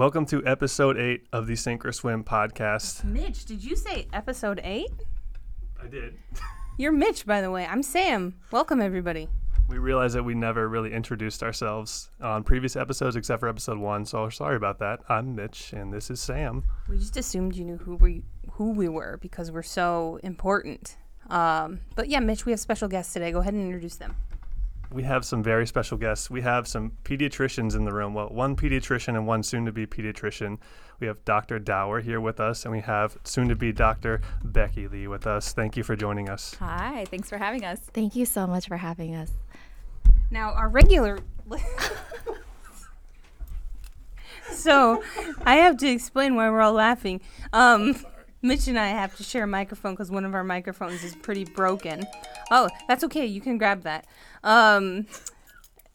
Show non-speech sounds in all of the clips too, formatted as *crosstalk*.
Welcome to episode eight of the Sink or Swim podcast. Mitch, did you say episode eight? I did. *laughs* You're Mitch, by the way. I'm Sam. Welcome, everybody. We realized that we never really introduced ourselves on previous episodes except for episode one, so sorry about that. I'm Mitch, and this is Sam. We just assumed you knew who we who we were because we're so important. Um, but yeah, Mitch, we have special guests today. Go ahead and introduce them. We have some very special guests. We have some pediatricians in the room. Well, one pediatrician and one soon to be pediatrician. We have Dr. Dauer here with us, and we have soon to be Dr. Becky Li with us. Thank you for joining us. Hi, thanks for having us. Thank you so much for having us. Now, our regular. *laughs* so, I have to explain why we're all laughing. Um, Mitch and I have to share a microphone because one of our microphones is pretty broken. Oh, that's okay. You can grab that. Um,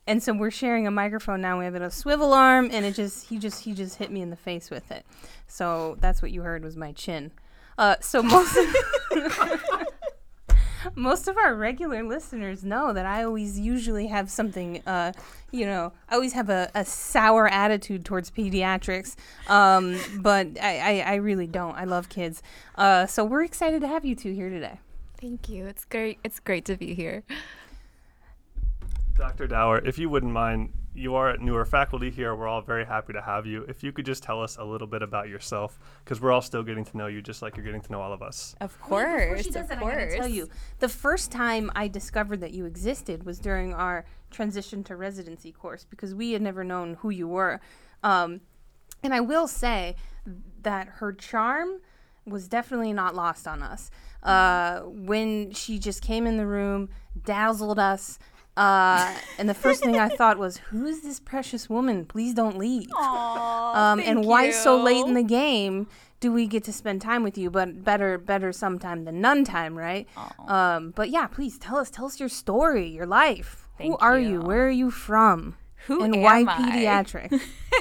and so we're sharing a microphone now. We have a swivel arm, and it just he just he just hit me in the face with it. So that's what you heard was my chin. Uh, so most. *laughs* most of our regular listeners know that I always usually have something, uh, you know, I always have a, a sour attitude towards pediatrics. Um, but I, I, I, really don't. I love kids. Uh, so we're excited to have you two here today. Thank you. It's great. It's great to be here. Dr. Dauer, if you wouldn't mind, you are at newer faculty here. We're all very happy to have you. If you could just tell us a little bit about yourself, because we're all still getting to know you, just like you're getting to know all of us. Of course. Wait, before she does of that, course. I gotta tell you, the first time I discovered that you existed was during our transition to residency course, because we had never known who you were. Um, and I will say that her charm was definitely not lost on us. Uh, when she just came in the room, dazzled us, uh, and the first thing I thought was, "Who is this precious woman? Please don't leave." Aww, um, and why so late in the game do we get to spend time with you? But better, better sometime than none time, right? Um, but yeah, please tell us, tell us your story, your life. Thank Who are you. you? Where are you from? Who and am why I? pediatric?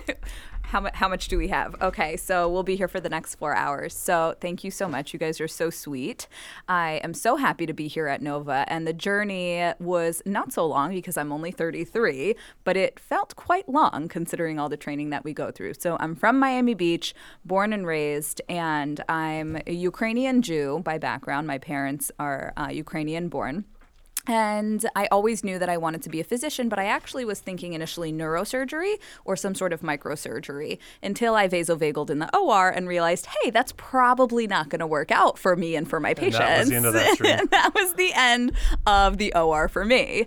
*laughs* how, mu- how much do we have? Okay, so we'll be here for the next four hours. So thank you so much. You guys are so sweet. I am so happy to be here at Nova. And the journey was not so long because I'm only 33, but it felt quite long considering all the training that we go through. So I'm from Miami Beach, born and raised, and I'm a Ukrainian Jew by background. My parents are uh, Ukrainian born. And I always knew that I wanted to be a physician, but I actually was thinking initially neurosurgery or some sort of microsurgery until I vasovagaled in the OR and realized, hey, that's probably not going to work out for me and for my patients. And that was the end of that *laughs* that was the end of the OR for me.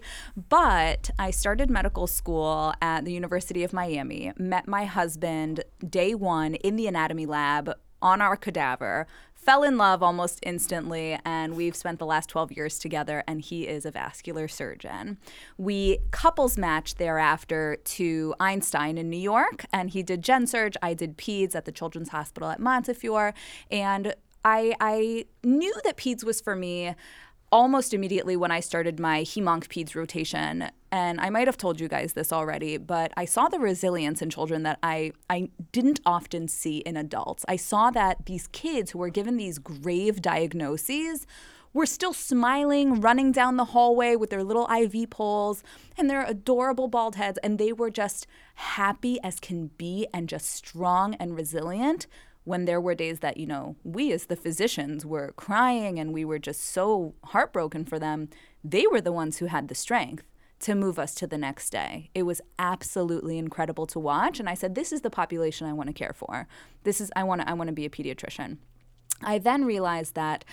But I started medical school at the University of Miami, met my husband day one in the anatomy lab on our cadaver fell in love almost instantly, and we've spent the last 12 years together, and he is a vascular surgeon. We couples matched thereafter to Einstein in New York, and he did gen surg. I did peds at the Children's Hospital at Montefiore, and I, I knew that peds was for me almost immediately when I started my hemonc peds rotation, and I might have told you guys this already, but I saw the resilience in children that I, I didn't often see in adults. I saw that these kids who were given these grave diagnoses were still smiling, running down the hallway with their little IV poles and their adorable bald heads, and they were just happy as can be and just strong and resilient when there were days that, you know, we as the physicians were crying and we were just so heartbroken for them, they were the ones who had the strength to move us to the next day. It was absolutely incredible to watch and I said this is the population I want to care for. This is I want to I want to be a pediatrician. I then realized that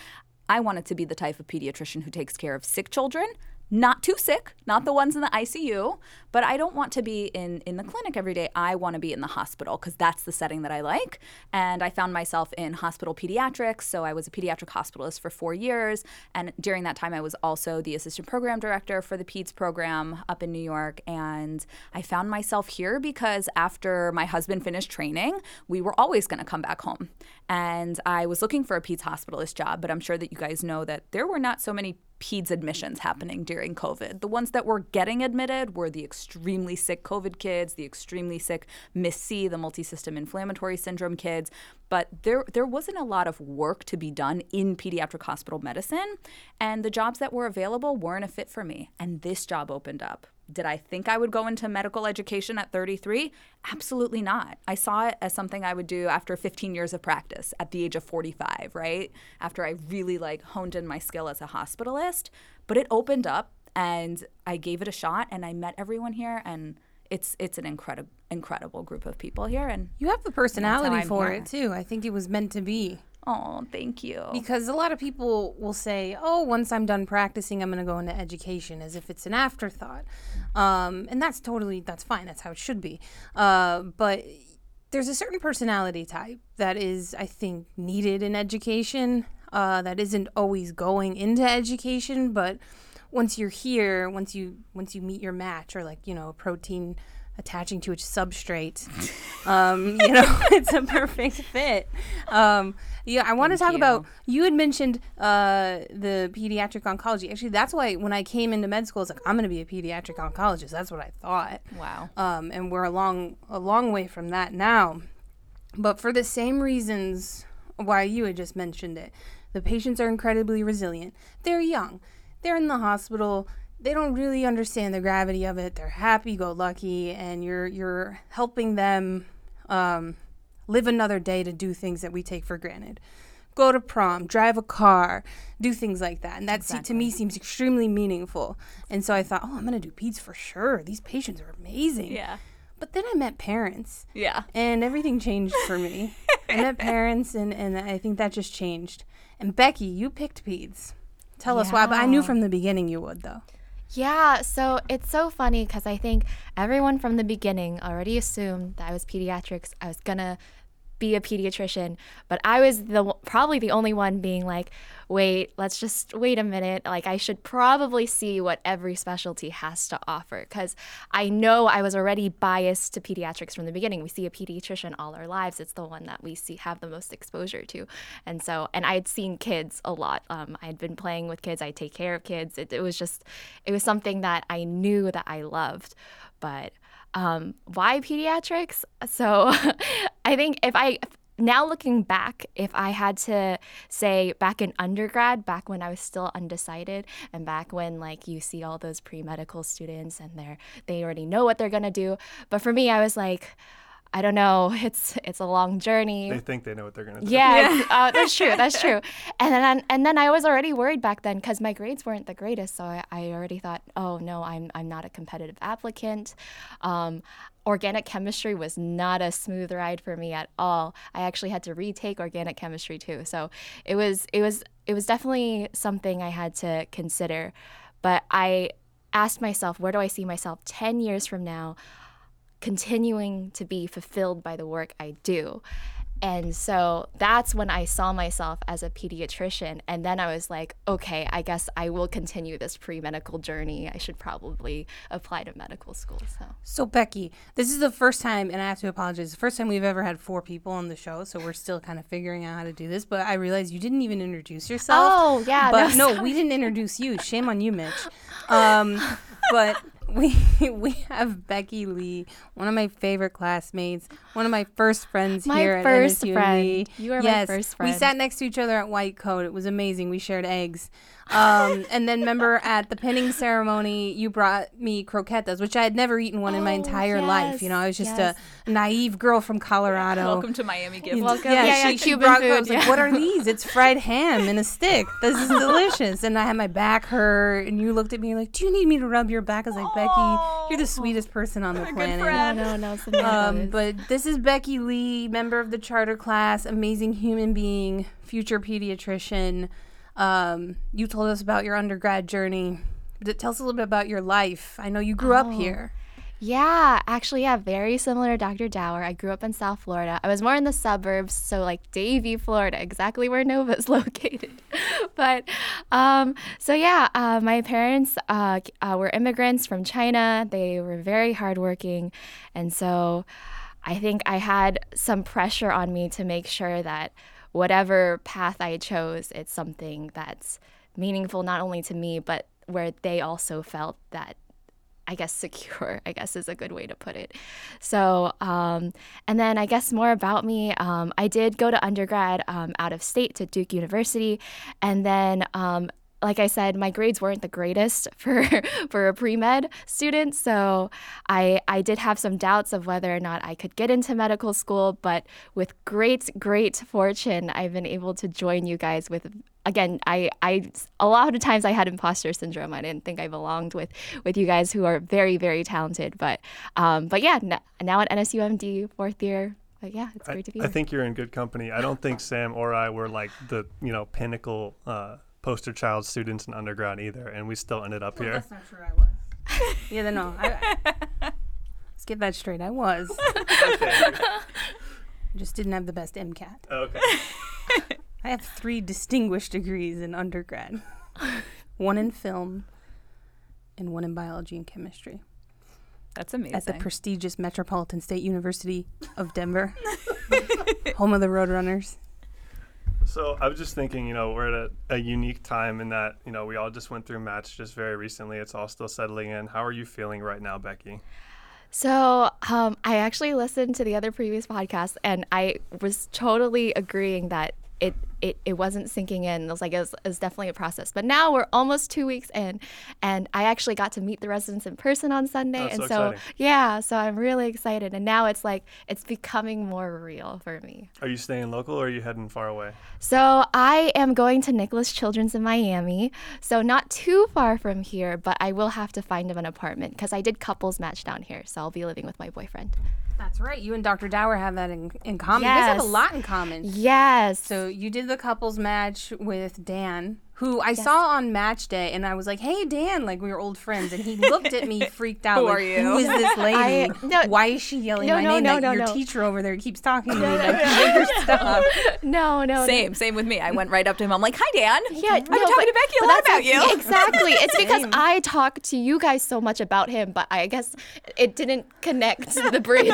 I wanted to be the type of pediatrician who takes care of sick children, not too sick, not the ones in the ICU, but I don't want to be in, in the clinic every day. I want to be in the hospital because that's the setting that I like. And I found myself in hospital pediatrics. So I was a pediatric hospitalist for four years. And during that time, I was also the assistant program director for the PEDS program up in New York. And I found myself here because after my husband finished training, we were always going to come back home. And I was looking for a PEDS hospitalist job, but I'm sure that you guys know that there were not so many peds admissions happening during COVID. The ones that were getting admitted were the extremely sick COVID kids, the extremely sick MIS-C, the multisystem inflammatory syndrome kids, but there there wasn't a lot of work to be done in pediatric hospital medicine, and the jobs that were available weren't a fit for me. And this job opened up did I think I would go into medical education at 33? Absolutely not. I saw it as something I would do after 15 years of practice at the age of 45, right? After I really like honed in my skill as a hospitalist. But it opened up and I gave it a shot and I met everyone here and it's it's an incredible incredible group of people here and You have the personality for here. it too. I think it was meant to be. Oh, thank you. Because a lot of people will say, "Oh, once I'm done practicing, I'm going to go into education," as if it's an afterthought, um, and that's totally that's fine. That's how it should be. Uh, but there's a certain personality type that is, I think, needed in education. Uh, that isn't always going into education, but once you're here, once you once you meet your match, or like you know, a protein attaching to its substrate, um, *laughs* you know, *laughs* it's a perfect fit. Um, yeah, I want to talk you. about. You had mentioned uh, the pediatric oncology. Actually, that's why when I came into med school, it's like I'm going to be a pediatric oncologist. That's what I thought. wow. Um, and we're a long a long way from that now. But for the same reasons why you had just mentioned it, the patients are incredibly resilient. They're young. They're in the hospital. They don't really understand the gravity of it. They're happy go lucky, and you're you're helping them um, live another day to do things that we take for granted. Go to prom, drive a car, do things like that, and that se- to me seems extremely meaningful. And so I thought, oh, I'm gonna do peds for sure. These patients are amazing. Yeah. But then I met parents, Yeah. and everything changed for me. *laughs* I met parents, and, and I think that just changed. And Becky, you picked peds. Tell us why, but I knew from the beginning you would, though. Yeah, so it's so funny because I think everyone from the beginning already assumed that I was pediatrics. I was gonna be a pediatrician, but I was the probably the only one being like, "Wait, let's just wait a minute. Like I should probably see what every specialty has to offer because I know I was already biased to pediatrics from the beginning. We see a pediatrician all our lives. It's the one that we see have the most exposure to, and so and I had seen kids a lot. Um, I had been playing with kids. I take care of kids. It, it was just, it was something that I knew that I loved, but um, why pediatrics? So *laughs* I think if I now looking back, if I had to say back in undergrad, back when I was still undecided, and back when like you see all those pre medical students and they're they already know what they're gonna do, but for me, I was like. I don't know. *laughs* It's it's a long journey. They think they know what they're gonna do. Yeah, it's- uh, that's true. That's true. *laughs* And then and then I was already worried back then because my grades weren't the greatest. So I, I already thought, oh no, I'm I'm not a competitive applicant. Um, organic chemistry was not a smooth ride for me at all. I actually had to retake organic chemistry too. So it was it was it was definitely something I had to consider. But I asked myself, where do I see myself ten years from now? Continuing to be fulfilled by the work I do. And so that's when I saw myself as a pediatrician. And then I was like, okay, I guess I will continue this pre medical journey. I should probably apply to medical school. So, So, Becky, this is the first time, and I have to apologize, the first time we've ever had four people on the show. So, we're still kind of figuring out how to do this. But I realized you didn't even introduce yourself. Oh, yeah, But no, no, we didn't introduce you. Shame on you, Mitch. Um, but *laughs* we *laughs* we have Becky Li, one of my favorite classmates, one of my first friends My here first at friend. You are my yes, first We sat next to each other at White Coat. It was amazing. We shared eggs. Um, and then remember at the pinning ceremony, you brought me croquetas, which I had never eaten one in my Oh, entire life. You know, I was just yes. a naive girl from Colorado. Welcome to Miami Gift. Welcome. Yeah, Yeah, yeah, she, she Cuban brought. I was food, like, "What are these? It's fried ham in a stick. This is delicious." And I had my back hurt, and you looked at me you're like, "Do you need me to rub your back?" I was like, "Becky, you're the sweetest person on the planet." no, no, no. Um, but this is Becky Li, member of the charter class, amazing human being, future pediatrician. Um, you told us about your undergrad journey. But Tell us a little bit about your life. I know you grew up Oh. here. Yeah, actually, yeah, very similar to Dr. Dauer. I grew up in South Florida. I was more in the suburbs, so like Davie, Florida, exactly where *laughs* Nova is *laughs* located. but um, so yeah, uh, my parents uh, uh, were immigrants from China. They were very hardworking, and so I think I had some pressure on me to make sure that whatever path I chose, it's something that's meaningful not only to me, but where they also felt that I guess *laughs* secure, I guess is a good way to put it. So, um, and then I guess more about me. Um, I did go to undergrad um, out of state to Duke University. And then um, like I said, my grades weren't the greatest *laughs* for for a pre med student, so I I did have some doubts of whether or not I could get into medical school. But with great great fortune, I've been able to join you guys with again, I, I a lot of times I had imposter syndrome. I didn't think I belonged with with you guys who are very very talented. But um, but yeah, n- now at NSUMD fourth year. But yeah, it's great I, to be I here. think you're in good company. I don't think Sam or I were like the you know pinnacle uh, poster child students in undergrad either, and we still ended up here. That's not true. I was. *laughs* yeah, no. I, *laughs* let's get that straight. I was. *laughs* I just didn't have the best MCAT. Oh, okay. I have three distinguished degrees in undergrad one in film and one in biology and chemistry That's amazing. at the prestigious Metropolitan State University of Denver, home of the Roadrunners. So I was just thinking, you know, we're at a, a unique time in that, you know, we all just went through match just very recently. It's all still settling in. How are you feeling right now, Becky? So um, I actually listened to the other previous podcast, and I was totally agreeing that it it, it wasn't sinking in. It was like it was, it was definitely a process. But now we're almost two weeks in, and I actually got to meet the residents in person on Sunday, Oh, and so so yeah, so I'm really excited. And now it's like it's becoming more real for me. Are you staying local or are you heading far away? So I am going to Nicklaus Children's in Miami, so not too far from here, but I will have to find him an apartment because I did couples match down here, so I'll be living with my boyfriend. That's right. You and Dr. Dauer have that in, in common. Yes. You guys have a lot in common. Yes. So you did the couples match with Dan, who I saw on match day, and I was like, "Hey, Dan!" Like we were old friends, and he *laughs* looked at me, freaked out. Who like, are you? Who is this *laughs* lady? I- no- Why is she yelling No, my no, name? no, Like, no, your no. teacher over there keeps talking to me. Like, make her stop. no, no. Same, same with me. I went right up to him. I'm like, "Hi, Dan. Yeah, I've been no, talking but- to Becky a lot that's about you." *laughs* Exactly. It's because Same. I talk to you guys so much about him, but I guess it didn't connect the bridge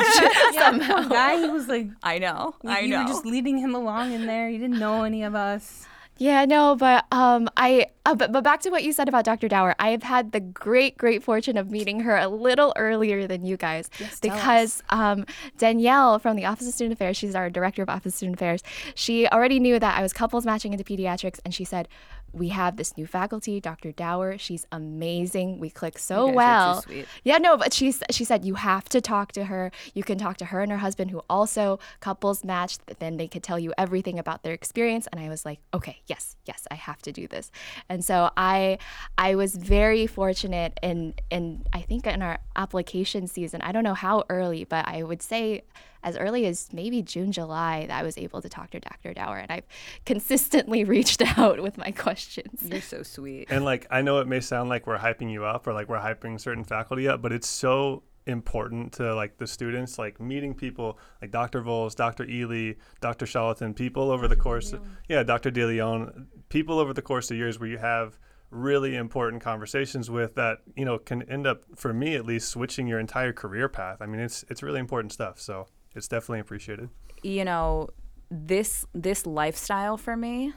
somehow. Poor guy, he was like, I know. you, I you know. You were just leading him along in there. You didn't know any of us. Yeah, no, but um, I uh, but but back to what you said about Dr. Dauer. I have had the great great fortune of meeting her a little earlier than you guys Yes, because um, Danielle from the Office of Student Affairs, she's our director of Office of Student Affairs. She already knew that I was couples matching into pediatrics, and she said. We have this new faculty, Dr. Dauer. She's amazing. We click so guys are too well. sweet. Yeah, no, but she she said you have to talk to her. You can talk to her and her husband, who also couples matched. Then they could tell you everything about their experience. And I was like, okay, yes, yes, I have to do this. And so I I was very fortunate in in I think in our application season. I don't know how early, but I would say as early as maybe June, July, that I was able to talk to Dr. Dauer, and I've *laughs* consistently reached *laughs* out with my questions. You're so sweet. And like, I know it may sound like we're hyping you up or like we're hyping certain faculty up, but it's so important to like the students, like meeting people like Dr. Voles, Dr. Ely, Dr. Charlatan, people over the course, of, yeah, Dr. De Leon, people over the course of years where you have really important conversations with that you know can end up for me at least switching your entire career path i mean it's it's really important stuff so it's definitely appreciated you know this this lifestyle for me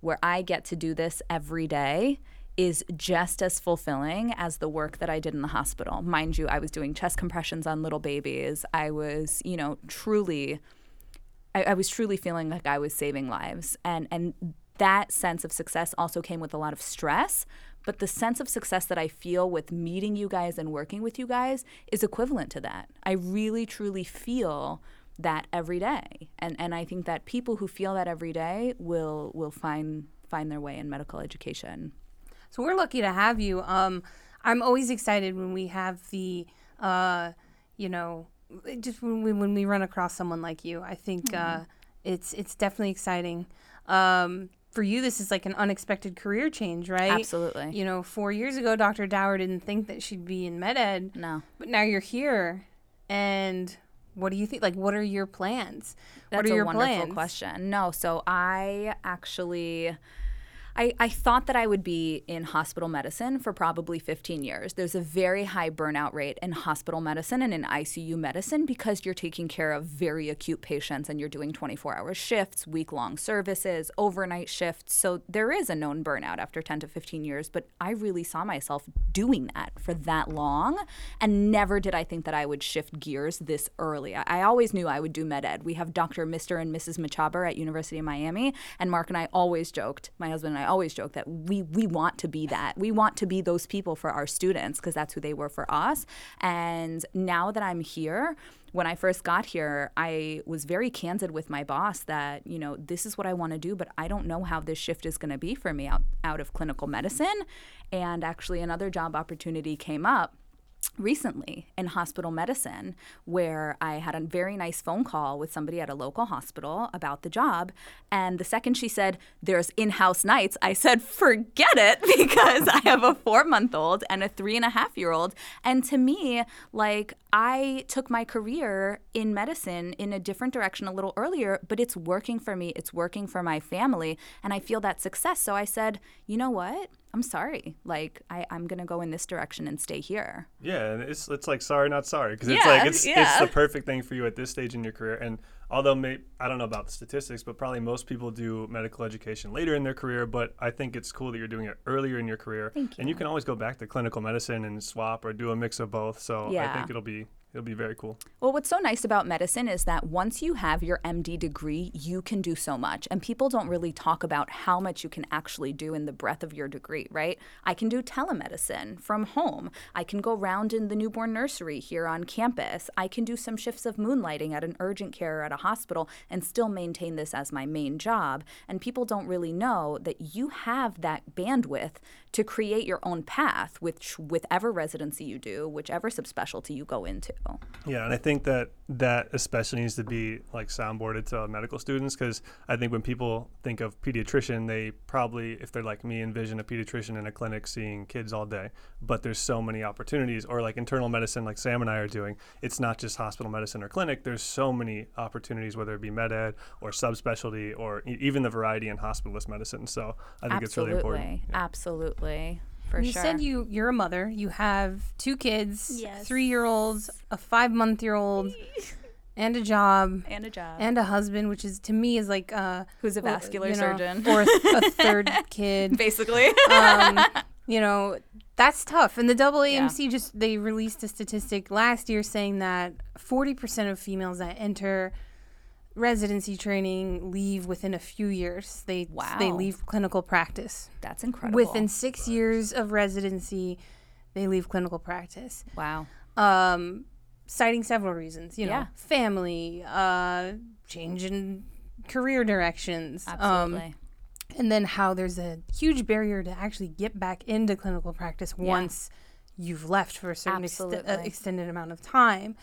where i get to do this every day is just as fulfilling as the work that I did in the hospital. Mind you, I was doing chest compressions on little babies. I was, you know, truly I, I was truly feeling like I was saving lives. And and that sense of success also came with a lot of stress. But the sense of success that I feel with meeting you guys and working with you guys is equivalent to that. I really truly feel that every day. And and I think that people who feel that every day will will find find their way in medical education. So we're lucky to have you. Um, I'm always excited when we have the, uh, you know, just when we when we run across someone like you. I think uh, it's it's definitely exciting. Um, for you, this is like an unexpected career change, right? Absolutely. You know, four years ago, Dr. Dauer didn't think that she'd be in med ed, No. but now you're here. And what do you think? Like, what are your plans? That's what are a your wonderful plans? question. No, so I actually I, I thought that I would be in hospital medicine for probably 15 years. There's a very high burnout rate in hospital medicine and in ICU medicine because you're taking care of very acute patients and you're doing 24 hour shifts, week long services, overnight shifts. So there is a known burnout after 10 to 15 years, but I really saw myself doing that for that long. And never did I think that I would shift gears this early. I, I always knew I would do med ed. We have Dr. Mr. and Mrs. Mechaber at University of Miami, and Mark and I always joked, my husband and I I always joke that we we want to be that. We want to be those people for our students because that's who they were for us. And now that I'm here, when I first got here, I was very candid with my boss that, you know, this is what I want to do, but I don't know how this shift is going to be for me out, out of clinical medicine. And actually, another job opportunity came up recently in hospital medicine where I had a very nice phone call with somebody at a local hospital about the job. And the second she said, There's in house nights, I said, Forget it *laughs* because I have a four month old and a three and a half year old. And to me, like, I took my career in medicine in a different direction a little earlier, but it's working for me, it's working for my family, and I feel that success. So I said, You know what? I'm sorry. Like I, I'm gonna go in this direction and stay here. Yeah, and it's it's like sorry, not sorry, because it's Yeah, like it's it's the perfect thing for you at this stage in your career. And although may, I don't know about the statistics, but probably most people do medical education later in their career. But I think it's cool that you're doing it earlier in your career. Thank And you you. can always go back to clinical medicine and swap or do a mix of both. So I think it'll be it'll be very cool. Well, what's so nice about medicine is that once you have your MD degree, you can do so much. And people don't really talk about how much you can actually do in the breadth of your degree, right? I can do telemedicine from home. I can go round in the newborn nursery here on campus. I can do some shifts of moonlighting at an urgent care or at a hospital and still maintain this as my main job. And people don't really know that you have that bandwidth to create your own path with whichever residency you do, whichever subspecialty you go into. Yeah, and I think that that especially needs to be like soundboarded to medical students because I think when people think of pediatrician, they probably, if they're like me, envision a pediatrician in a clinic seeing kids all day. But there's so many opportunities, or like internal medicine, like Sam and I are doing. It's not just hospital medicine or clinic. There's so many opportunities, whether it be med ed or subspecialty or e- even the variety in hospitalist medicine. So I think it's really important. Absolutely. Absolutely. For you sure. said you you're a mother. You have two kids, Yes. three year olds, a five month year old, *laughs* and a job, and a job. and a husband, which is to me is like uh, Who's a vascular you know, surgeon. or a *laughs* third kid. Basically. um, *laughs* you know that's tough and the AAMC just they released a statistic last year saying that 40% of females that enter residency training leave within a few years they they leave clinical practice That's incredible. within 6 years of residency they leave clinical practice wow. um, citing several reasons you know Yeah. family uh, change in career directions um, Absolutely. and then how there's a huge barrier to actually get back into clinical practice once you've left for a certain ext- uh, extended amount of time.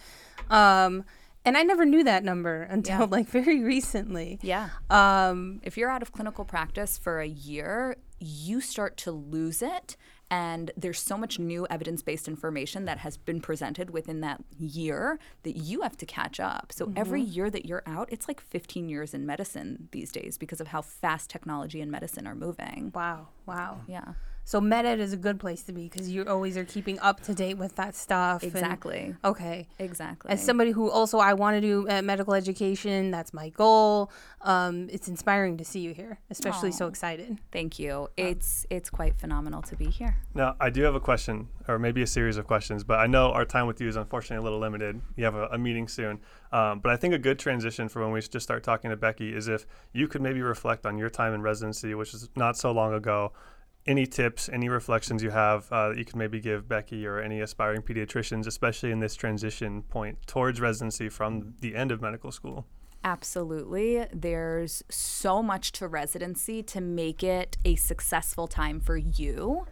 Um, and I never knew that number until Yeah. like very recently. yeah. Um, If you're out of clinical practice for a year, you start to lose it. And there's so much new evidence based information that has been presented within that year that you have to catch up. So every year that you're out, it's like 15 years in medicine these days because of how fast technology and medicine are moving. wow, wow. Yeah, So MedEd is a good place to be because you always are keeping up to date with that stuff. and- exactly. okay. Exactly. As somebody who also I want to do uh, medical education, that's my goal. Um, it's inspiring to see you here, especially so excited. Thank you. It's it's quite phenomenal to be here. Now, I do have a question, or maybe a series of questions, but I know our time with you is unfortunately a little limited. You have a, a meeting soon. Um, but I think a good transition for when we just start talking to Becky is if you could maybe reflect on your time in residency, which is not so long ago. Any tips, any reflections you have uh, that you could maybe give Becky or any aspiring pediatricians, especially in this transition point towards residency from the end of medical school? Absolutely. There's so much to residency to make it a successful time for you.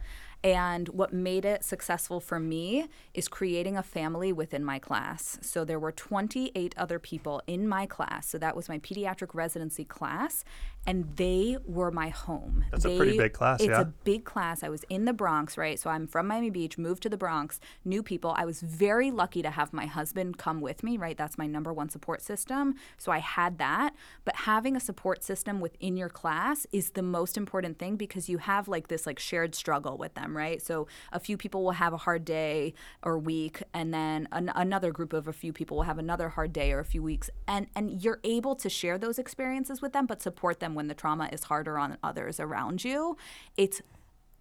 And what made it successful for me is creating a family within my class. So there were 28 other people in my class. So that was my pediatric residency class, and they were my home. That's a pretty big class, It's yeah. It's a big class. I was in the Bronx, right? So I'm from Miami Beach, moved to the Bronx, new people. I was very lucky to have my husband come with me, right? That's my number one support system. So I had that. But having a support system within your class is the most important thing because you have like this like shared struggle with them, right? So a few people will have a hard day or week, and then an- another group of a few people will have another hard day or a few weeks, and and you're able to share those experiences with them, but support them when the trauma is harder on others around you. It's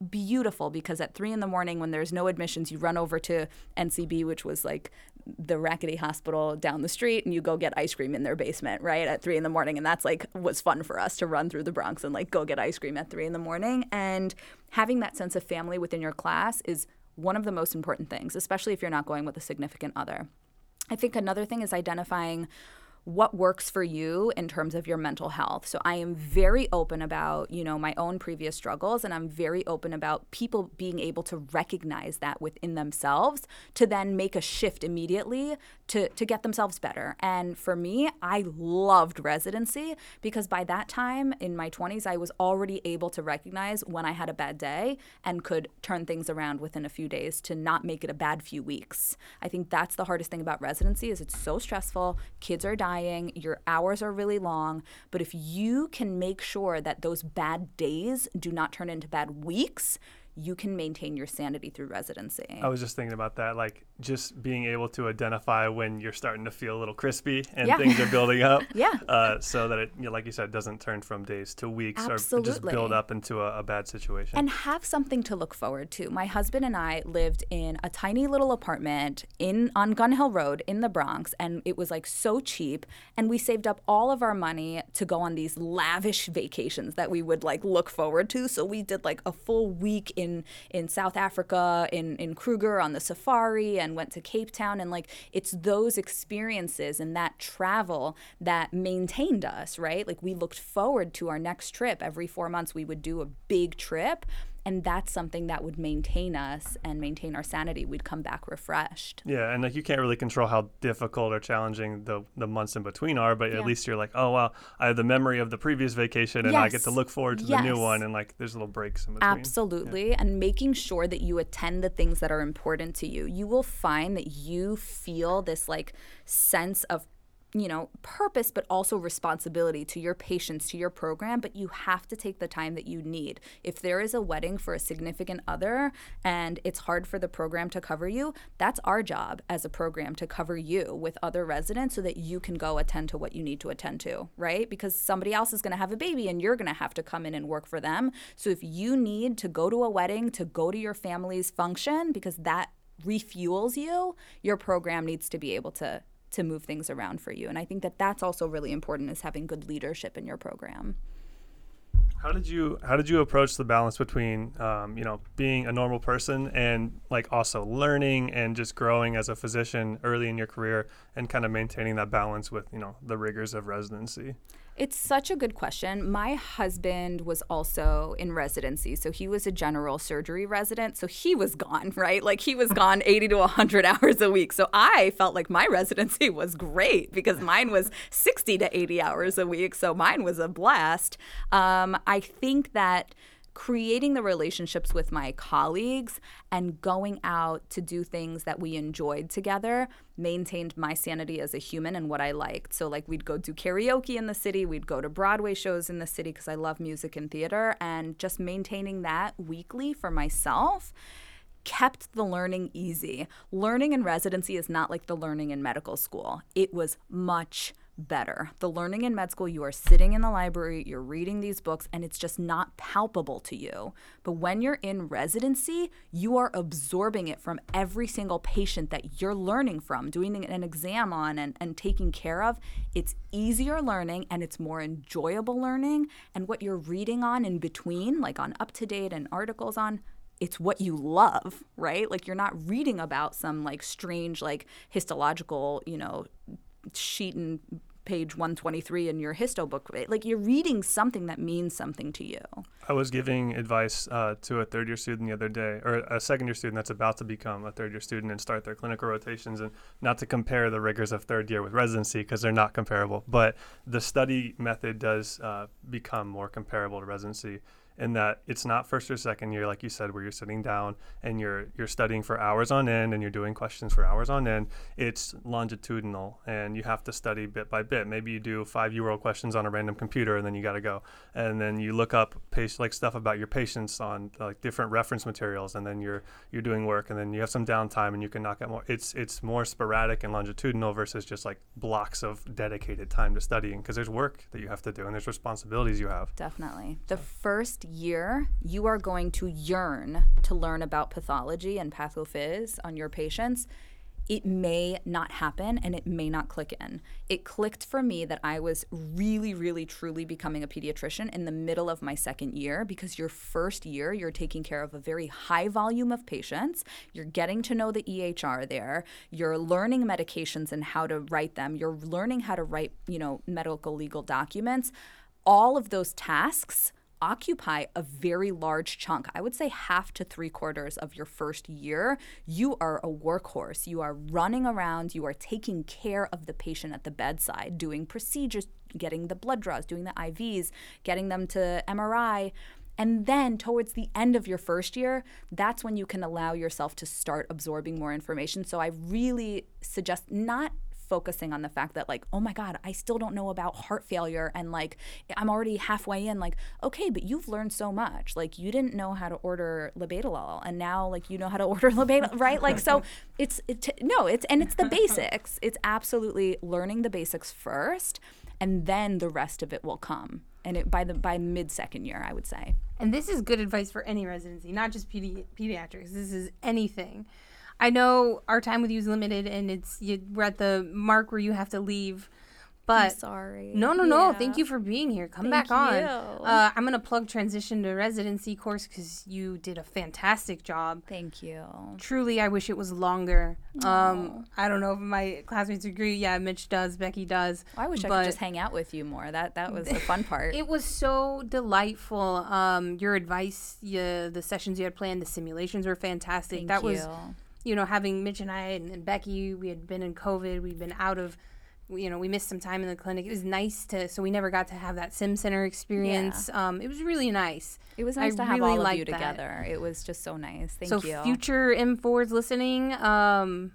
beautiful because at three in the morning when there's no admissions you run over to ncb which was like the rackety hospital down the street and you go get ice cream in their basement, right, at three in the morning. And that's like was fun for us to run through the Bronx and like go get ice cream at three in the morning. And having that sense of family within your class is one of the most important things, especially if you're not going with a significant other. I think another thing is identifying what works for you in terms of your mental health. So I am very open about, you know, my own previous struggles and I'm very open about people being able to recognize that within themselves to then make a shift immediately to to get themselves better. And for me, I loved residency because by that time in my 20s I was already able to recognize when I had a bad day and could turn things around within a few days to not make it a bad few weeks. I think that's the hardest thing about residency is it's so stressful. Kids are dying your hours are really long, but if you can make sure that those bad days do not turn into bad weeks, you can maintain your sanity through residency. I was just thinking about that, like just being able to identify when you're starting to feel a little crispy and Yeah. things are building up. *laughs* Yeah. Uh, so that it, you know, like you said, doesn't turn from days to weeks or just build up into a, a bad situation. and have something to look forward to. My husband and I lived in a tiny little apartment in on Gun Hill Road in the Bronx and it was like so cheap and we saved up all of our money to go on these lavish vacations that we would like look forward to. So we did like a full week in in South Africa in in Kruger on the safari and went to Cape Town. And like it's those experiences and that travel that maintained us, right? Like we looked forward to our next trip. Every 4 months we would do a big trip and that's something that would maintain us and maintain our sanity. We'd come back refreshed. yeah, and like you can't really control how difficult or challenging the the months in between are, but at least you're like, oh wow, I have the memory of the previous vacation, and I get to look forward to the new one, and like there's little breaks in between. Absolutely. And making sure that you attend the things that are important to you. You will find that you feel this like sense of you know, purpose, but also responsibility to your patients, to your program, but you have to take the time that you need. If there is a wedding for a significant other and it's hard for the program to cover you, that's our job as a program to cover you with other residents so that you can go attend to what you need to attend to, right? Because somebody else is going to have a baby and you're going to have to come in and work for them. So if you need to go to a wedding, to go to your family's function, because that refuels you, your program needs to be able to to move things around for you. And I think that that's also really important is having good leadership in your program. How did you How did you approach the balance between um, you know being a normal person and like also learning and just growing as a physician early in your career and kind of maintaining that balance with you know the rigors of residency? It's such a good question. My husband was also in residency. So he was a general surgery resident. So he was gone, *laughs* right? Like he was gone 80 to 100 *laughs* hours a week. So I felt like my *laughs* residency was great because mine was 60 to 80 hours a week. So mine was a blast. Um, I think that creating the relationships with my colleagues and going out to do things that we enjoyed together maintained my sanity as a human and what I liked. So, like, we'd go do karaoke in the city, we'd go to Broadway shows in the city because I love music and theater, and just maintaining that weekly for myself kept the learning easy. Learning in residency is not like the learning in medical school, it was much better. The learning in med school, you are sitting in the library, you're reading these books, and it's just not palpable to you. But when you're in residency, you are absorbing it from every single patient that you're learning from, doing an exam on, and, and taking care of. It's easier learning and it's more enjoyable learning. And what you're reading on in between, like on up to date and articles on, it's what you love, right? Like you're not reading about some like strange like histological, you know, sheet in page 123 in your histo book. Like you're reading something that means something to you. I was giving advice uh, to a third year student the other day, or a second year student that's about to become a third year student and start their clinical rotations, and not to compare the rigors of third year with residency because they're not comparable. But the study method does uh, become more comparable to residency in that it's not first or second year, like you said, where you're sitting down and you're you're studying for hours on end and you're doing questions for hours on end. It's longitudinal, and you have to study bit by bit. Maybe you do five UWorld questions on a random computer, and then you got to go, and then you look up patient like stuff about your patients on like different reference materials, and then you're you're doing work, and then you have some downtime, and you can knock out more. It's it's more sporadic and longitudinal versus just like blocks of dedicated time to studying because there's work that you have to do and there's responsibilities you have. Definitely. The first year, you are going to yearn to learn about pathology and pathophys on your patients. it may not happen and it may not click in. It clicked for me that I was really, really, truly becoming a pediatrician in the middle of my second year because your first year, you're taking care of a very high volume of patients. You're getting to know the EHR there. You're learning medications and how to write them. You're learning how to write, you know, medical legal documents. All of those tasks occupy a very large chunk. I would say half to three quarters of your first year. You are a workhorse. You are running around. You are taking care of the patient at the bedside, doing procedures, getting the blood draws, doing the IVs, getting them to MRI. And then towards the end of your first year, that's when you can allow yourself to start absorbing more information. So I really suggest not focusing on the fact that like oh my god i still don't know about heart failure and like i'm already halfway in like okay but you've learned so much. Like you didn't know how to order labetalol and now like you know how to *laughs* order labetalol right? Like so *laughs* it's it, no it's and it's the basics. It's absolutely learning the basics first and then the rest of it will come. And it by the by mid second year i would say. And this is good advice for any residency, not just pedi- pediatrics. This is anything. I know our time with you is limited, and it's you, we're at the mark where you have to leave. But sorry no, no, no. Thank you for being here. Come Thank back on. you. Uh, I'm gonna plug transition to residency course because you did a fantastic job. thank you Truly, I wish it was longer. Um, I don't know if my classmates agree. Yeah, Mitch does. Becky does. i wish i could just hang out with you more that that was the fun part *laughs* It was so delightful. Um, your advice, yeah, the sessions you had planned, the simulations were fantastic. Thank that was, you. know, having Mitch and I and, and Becky, we had been in COVID. We'd been out of, you know, we missed some time in the clinic. It was nice to, so we never got to have that sim center experience. Um, it was really nice. It was I nice to have really all of you that. together. It was just so nice. Thank so you. future M4s listening, um,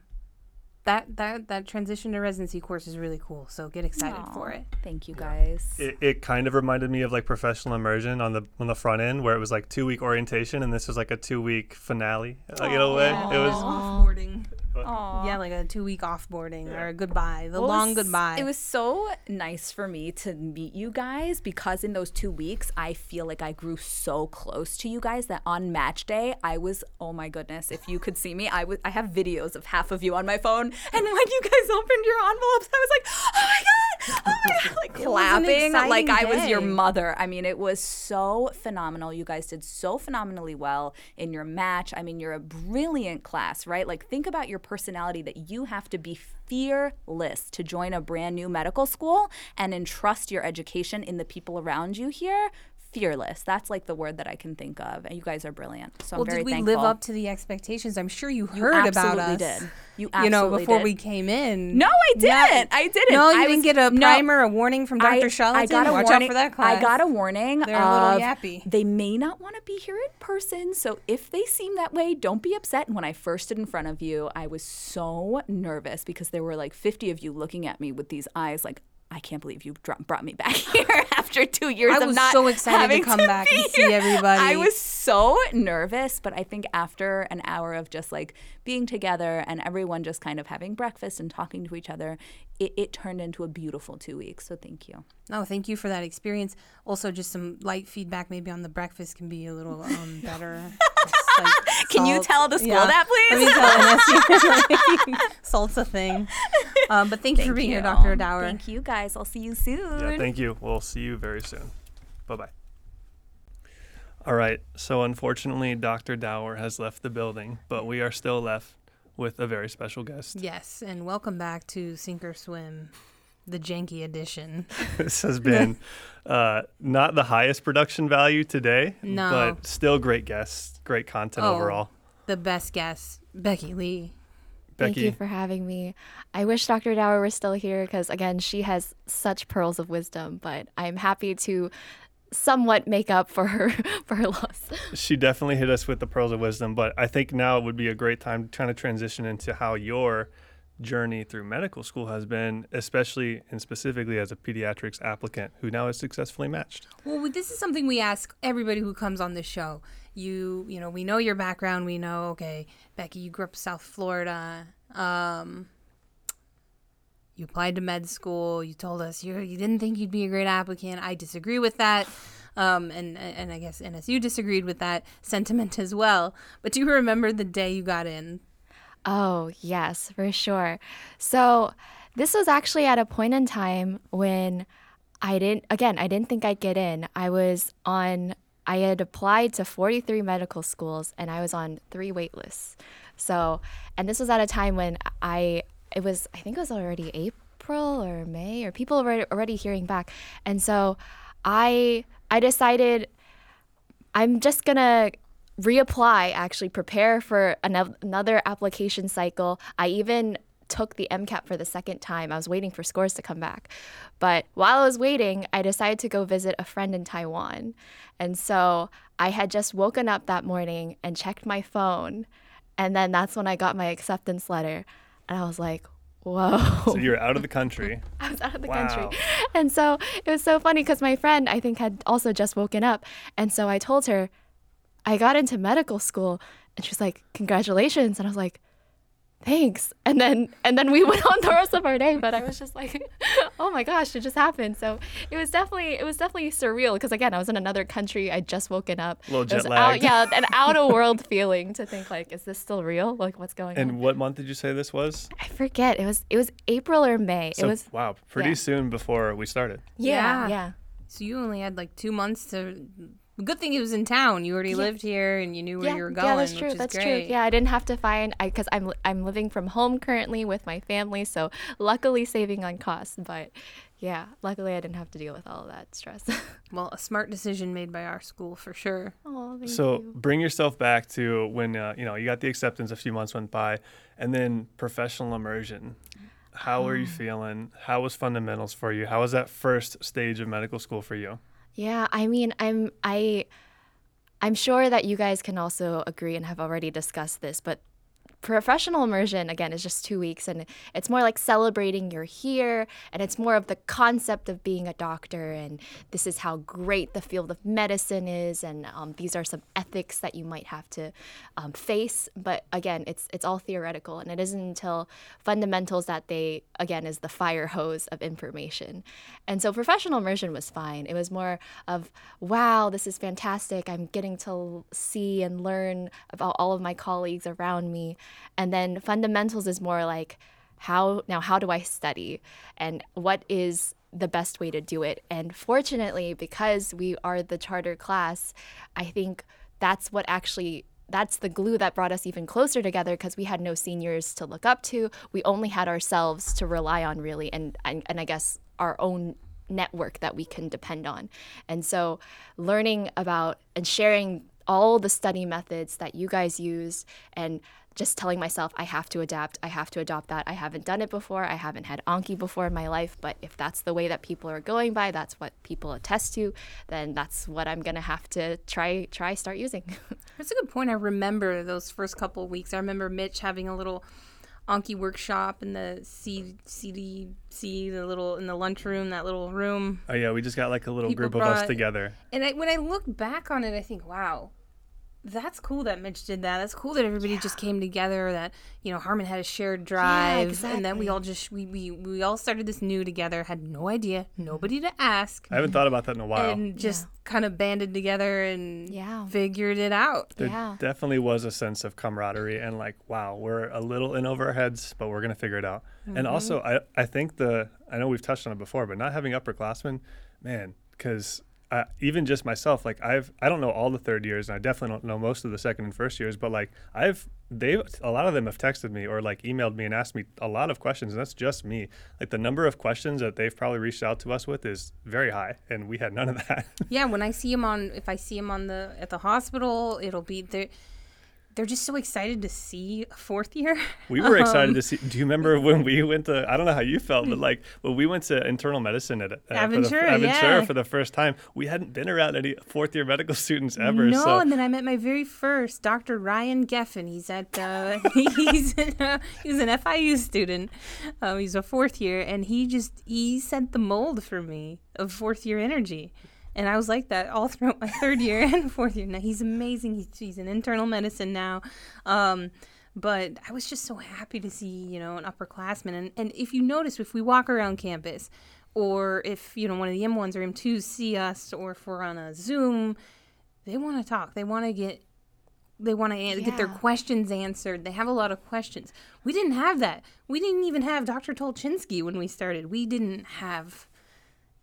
that that that transition to residency course is really cool. So get excited for it. Thank you guys. It, it kind of reminded me of like professional immersion on the on the front end, where it was like two week orientation, and this was like a two week finale. Like in a way, it was. offboarding. Aw. Yeah, like a two week offboarding or a goodbye, the Well, it long was- goodbye. It was so nice for me to meet you guys because in those two weeks, I feel like I grew so close to you guys that on match day, I was, oh my goodness, if you could see me, I was, I have videos of half of you on my phone. And when you guys *laughs* opened your envelopes, I was like, oh my God, *laughs* oh my God, like clapping like I was your mother. I mean, it was so phenomenal. You guys did so phenomenally well in your match. I mean, you're a brilliant class, right? Like, think about your personality that you have to be fearless to join a brand new medical school and entrust your education in the people around you here. Fearless. That's like the word that I can think of. And you guys are brilliant. So well, I'm very thankful. Well, did we thankful. live up to the expectations? I'm sure you You heard about absolutely us. did. You absolutely did. you know, before did. we came in. No, I didn't. Yeah. I didn't. No, you I didn't was- get a no. primer, a warning from Dr. I, I got a Watch warning. out for that class. I got a warning. They're a little yappy. They may not want to be here in person, so if they seem that way, don't be upset. And when I first stood in front of you, I was so nervous because there were like 50 of you looking at me with these eyes like. I can't believe you brought me back *laughs* here after two years I of was not so excited to come to back and see everybody. I was so nervous, but I think after an hour of just like being together and everyone just kind of having breakfast and talking to each other, it, it turned into a beautiful two weeks. So thank you. No, thank you for that experience. Also, just some light feedback maybe on the breakfast can be a little um, *laughs* better. Like Can you tell the school Yeah. that, Let please? me tell *laughs* salt's a thing. Um, but thank you for being here, Dr. Dauer. Thank you guys. I'll see you soon. Yeah, thank you. We'll see you very soon. Bye bye. All right. So unfortunately, Dr. Dauer has left the building, but we are still left with a very special guest. Yes, and welcome back to Sink or Swim, the janky edition. *laughs* this has been uh, not the highest production value today, No. but still great guests, great content Oh, overall. The best guest, Becky Li. Thank you for having me. I wish Dr. Dauer were still here because, again, she has such pearls of wisdom, but I'm happy to somewhat make up for her *laughs* for her loss. she definitely hit us with the pearls of wisdom, but I think now would be a great time trying to transition into how your journey through medical school has been, especially and specifically as a pediatrics applicant who now is successfully matched. Well, this is something we ask everybody who comes on the show. You, you know, we know your background. We know, okay, Becky, you grew up South Florida. Um, you applied to med school. You told us you you didn't think you'd be a great applicant. I disagree with that. Um, and and I guess NSU disagreed with that sentiment as well. But do you remember the day you got in? Oh, yes, for sure. So, this was actually at a point in time when I didn't, again, I didn't think I'd get in. I was on, I had applied to 43 medical schools and I was on three wait lists. So, and this was at a time when I, it was, I think it was already April or May, or people were already hearing back. And so I, I decided I'm just gonna reapply, actually prepare for ano- another application cycle. I even took the MCAT for the second time. I was waiting for scores to come back. But while I was waiting, I decided to go visit a friend in Taiwan. And so I had just woken up that morning and checked my phone. And then that's when I got my acceptance letter. And I was like, whoa. So you're out of the country. *laughs* I was out of the Wow. country. And so it was so funny because my friend, I think, had also just woken up. And so I told her, I got into medical school. And she was like, Congratulations. And I was like, Thanks. And then and then we *laughs* went on the rest of our day. But I was just like, *laughs* Oh my gosh, it just happened. So it was definitely it was definitely surreal because again, I was in another country. I'd just woken up. A little It was jet out- yeah, an out of world *laughs* feeling to think like, is this still real? Like what's going on? And what month did you say this was? I forget. It was it was April or May. So it was wow, pretty yeah. soon before we started. yeah, Yeah. yeah. So you only had like two months to. Good thing he was in town. You already lived here and you knew where you were going. Yeah, that's true. Which is That's great. true. Yeah, I didn't have to find I because I'm I'm living from home currently with my family, so luckily saving on costs. But yeah, luckily I didn't have to deal with all of that stress. *laughs* Well, a smart decision made by our school for sure. oh, thank So you. bring yourself back to when uh, you know you got the acceptance. A few months went by, and then professional immersion. How were you feeling? How was fundamentals for you? How was that first stage of medical school for you? Yeah, I mean, I'm I I'm sure that you guys can also agree and have already discussed this, but professional immersion again is just two weeks and it's more like celebrating you're here and it's more of the concept of being a doctor and this is how great the field of medicine is and um, these are some ethics that you might have to um, face. But again it's it's all theoretical and it isn't until fundamentals that they again is the fire hose of information. And so professional immersion was fine. It was more of wow this is fantastic. I'm getting to see and learn about all of my colleagues around me and then fundamentals is more like how now how do i study? And what is the best way to do it? And fortunately because we are the charter class i think that's what actually that's the glue that brought us even closer together because we had no seniors to look up to. We only had ourselves to rely on really and and, and i guess our own network that we can depend on. And so learning about and sharing all the study methods that you guys use and just telling myself I have to adapt, I have to adopt that. I haven't done it before, I haven't had Anki before in my life, but if that's the way that people are going by, that's what people attest to, then that's what I'm gonna have to try try start using. *laughs* That's a good point. I remember those first couple of weeks. I remember Mitch having a little Anki workshop in the C- CDC, the little in the lunchroom, that little room. Oh yeah, we just got like a little People group of us together. And I, when I look back on it, I think, wow, that's cool that Mitch did that. That's cool that everybody just came together. That you know, Harmon had a shared drive, and then we all just we, we we all started this new together. Had no idea, nobody to ask, I haven't thought about that in a while. and just kind of banded together and Yeah. figured it out. there Yeah. definitely was a sense of camaraderie and like, wow, we're a little in over our heads, but we're gonna figure it out. And mm-hmm. also, I I think the I know we've touched on it before, but not having upperclassmen, man, because. Uh, even just myself, like I've, I don't know all the third years, and I definitely don't know most of the second and first years. But like I've, they, a lot of them have texted me or like emailed me and asked me a lot of questions, and that's just me. Like the number of questions that they've probably reached out to us with is very high, and we had none of that. Yeah, when I see him on, if I see him on the at the hospital, it'll be there. They're just so excited to see a fourth year. We were excited Um, to see. Do you remember *laughs* when we went to? I don't know how you felt, but like *laughs* when we went to internal medicine at uh, for the, Aventura, Aventura yeah. for the first time, we hadn't been around any fourth year medical *laughs* students ever. No, so and then I met my very first Dr. Ryan Geffen. He's at uh, he's in, uh, he's an FIU student. Um, he's a fourth year, and he just he set the mold for me of fourth year energy. And I was like that all throughout my *laughs* third year and fourth year. Now he's amazing. He's, he's in internal medicine now. Um, but I was just so happy to see, you know, an upperclassman. And, and if you notice, if we walk around campus, or if, you know, one of the M1s or M2s see us, or if we're on a Zoom, they want to talk. They want to get they want to get their questions answered. They have a lot of questions. We didn't have that. We didn't even have Dr. Tolchinsky when we started. We didn't have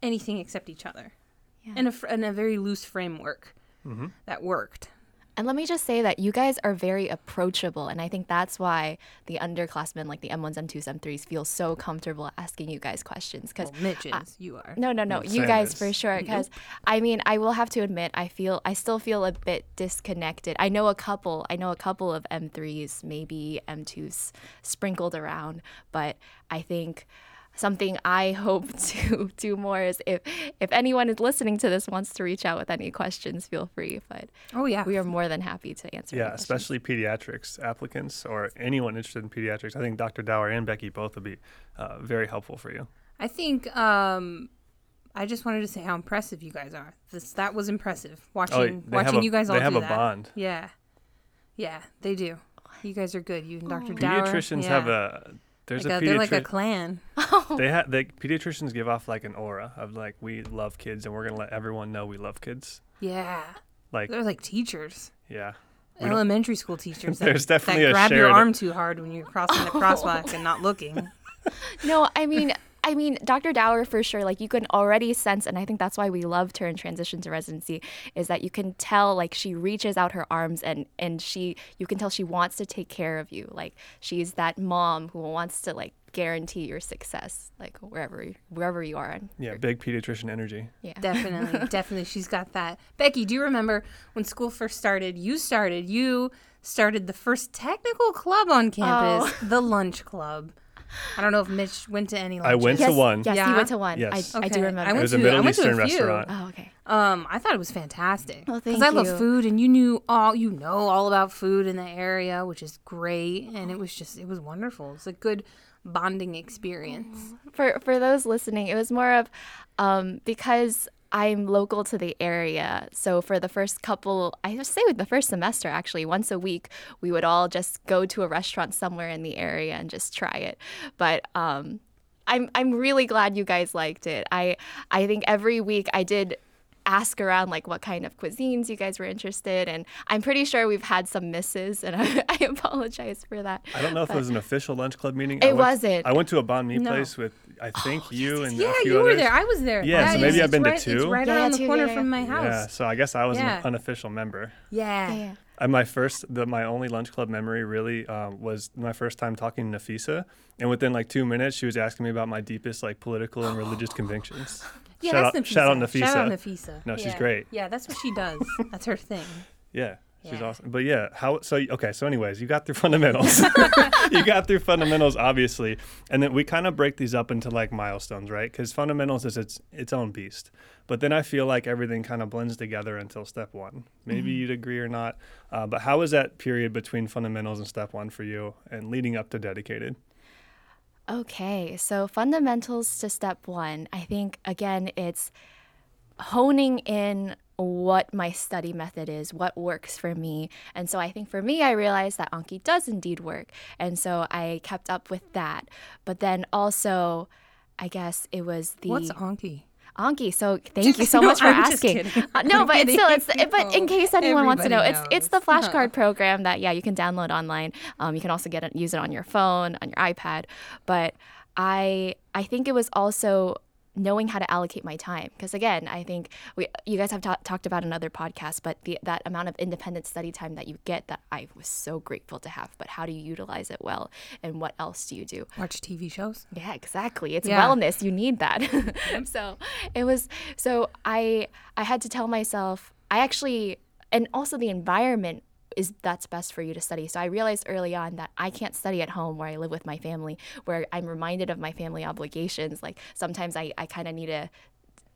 anything except each other, Yeah. and a fr- and a very loose framework mm-hmm. that worked. And let me just say that you guys are very approachable. And I think that's why the underclassmen, like the M1s, M2s, M3s, feel so comfortable asking you guys questions. Because Well, Mitch is. you are. No, no, no. Well, You guys is. for sure. Because I mean, I will have to admit, I feel, I still feel a bit disconnected. I know a couple, I know a couple of M3s, maybe M2s sprinkled around, but I think something I hope *laughs* to do more is if if anyone is listening to this wants to reach out with any questions, feel free. But Oh yeah. we are more than happy to answer. Yeah, especially pediatrics applicants or anyone interested in pediatrics. I think Dr. Dauer and Becky both would be uh, very helpful for you. I think um, I just wanted to say how impressive you guys are. This that was impressive watching Oh, watching a- you guys all they have do a that. bond. Yeah, yeah, they do. You guys are good. You and Dr. Dauer. Pediatricians yeah. have a there's like a a, they're like a pediatrician. clan. *laughs* they have the pediatricians give off like an aura of like we love kids and we're gonna let everyone know we love kids. Yeah, Like they're like teachers. yeah, We Elementary school teachers. *laughs* That, There's definitely that a grab your arm too hard when you're crossing the *laughs* crosswalk and not looking. No, I mean, I mean, Dr. Dauer for sure. Like you can already sense, and I think that's why we loved her in transition to residency, is that you can tell like she reaches out her arms and and she you can tell she wants to take care of you. Like she's that mom who wants to like guarantee your success, like wherever wherever you are. Yeah, big pediatrician energy. yeah. *laughs* Definitely, *laughs* definitely, she's got that. Becky, do you remember when school first started? You started. You started the first technical club on campus, oh. the lunch club. I don't know if Mitch went to any. I went lunches. to one. Yes, Yeah? you went to one. Yes. I, I do remember. I It went was a to- I Middle went to a Eastern restaurant. oh, okay. Um, I thought it was fantastic. Well, thank Because I love food, and you knew all you know all about food in the area, which is great. And it was just it was wonderful. It's a good bonding experience. for for those listening, it was more of um, because I'm local to the area. So for the first couple, I would say with the first semester, actually, once a week, we would all just go to a restaurant somewhere in the area and just try it. But um, I'm I'm really glad you guys liked it. I I think every week I did ask around like what kind of cuisines you guys were interested and I'm pretty sure we've had some misses and *laughs* I, I apologize for that. I don't know if it was an official lunch club meeting. It I went, wasn't. I went to a banh mi No. place with I think you and Yeah, a few you were others. there. I was there. Yeah, so maybe I've it's been to right, It's two. right Yeah, around the corner yeah, from my house. Yeah, so I guess I was Yeah. an unofficial member. Yeah. Yeah, yeah. And my first, the, my only lunch club memory really um, was my first time talking to Nafisa, and within like two minutes, she was asking me about my deepest like political and religious convictions. Yeah, shout that's out, Nafisa. shout out Nafisa. Shout out Nafisa. No, she's great. Yeah, that's what she does. *laughs* that's her thing. Yeah, she's Yeah. awesome. But yeah, how? So okay. So anyways, you got through fundamentals. *laughs* *laughs* you got through fundamentals, obviously, and then we kind of break these up into like milestones, right? Because fundamentals is its its own beast. But then I feel like everything kind of blends together until step one. Maybe you'd agree or not. Uh, but how was that period between fundamentals and step one for you, and leading up to dedicated? Okay, so fundamentals to step one. I think, again, it's honing in what my study method is, what works for me. And so I think for me, I realized that Anki does indeed work. And so I kept up with that. But then also, I guess it was the. What's Anki? Anki. So thank you so No, much for I'm asking. Uh, no, but it's still it's but in case anyone wants to know, Everybody it's it's the flashcard *laughs* program that yeah you can download online. Um, you can also get it use it on your phone, on your iPad. But I I think it was also knowing how to allocate my time because again i think we you guys have ta- talked about another podcast but the, that amount of independent study time that you get that i was so grateful to have but how do you utilize it well and what else do you do Watch TV shows. yeah, exactly. It's Yeah. wellness. You need that. *laughs* so it was so I I had to tell myself I actually and also the environment is that's best for you to study. So I realized early on that I can't study at home where I live with my family, where I'm reminded of my family obligations. Like sometimes I, I kind of need to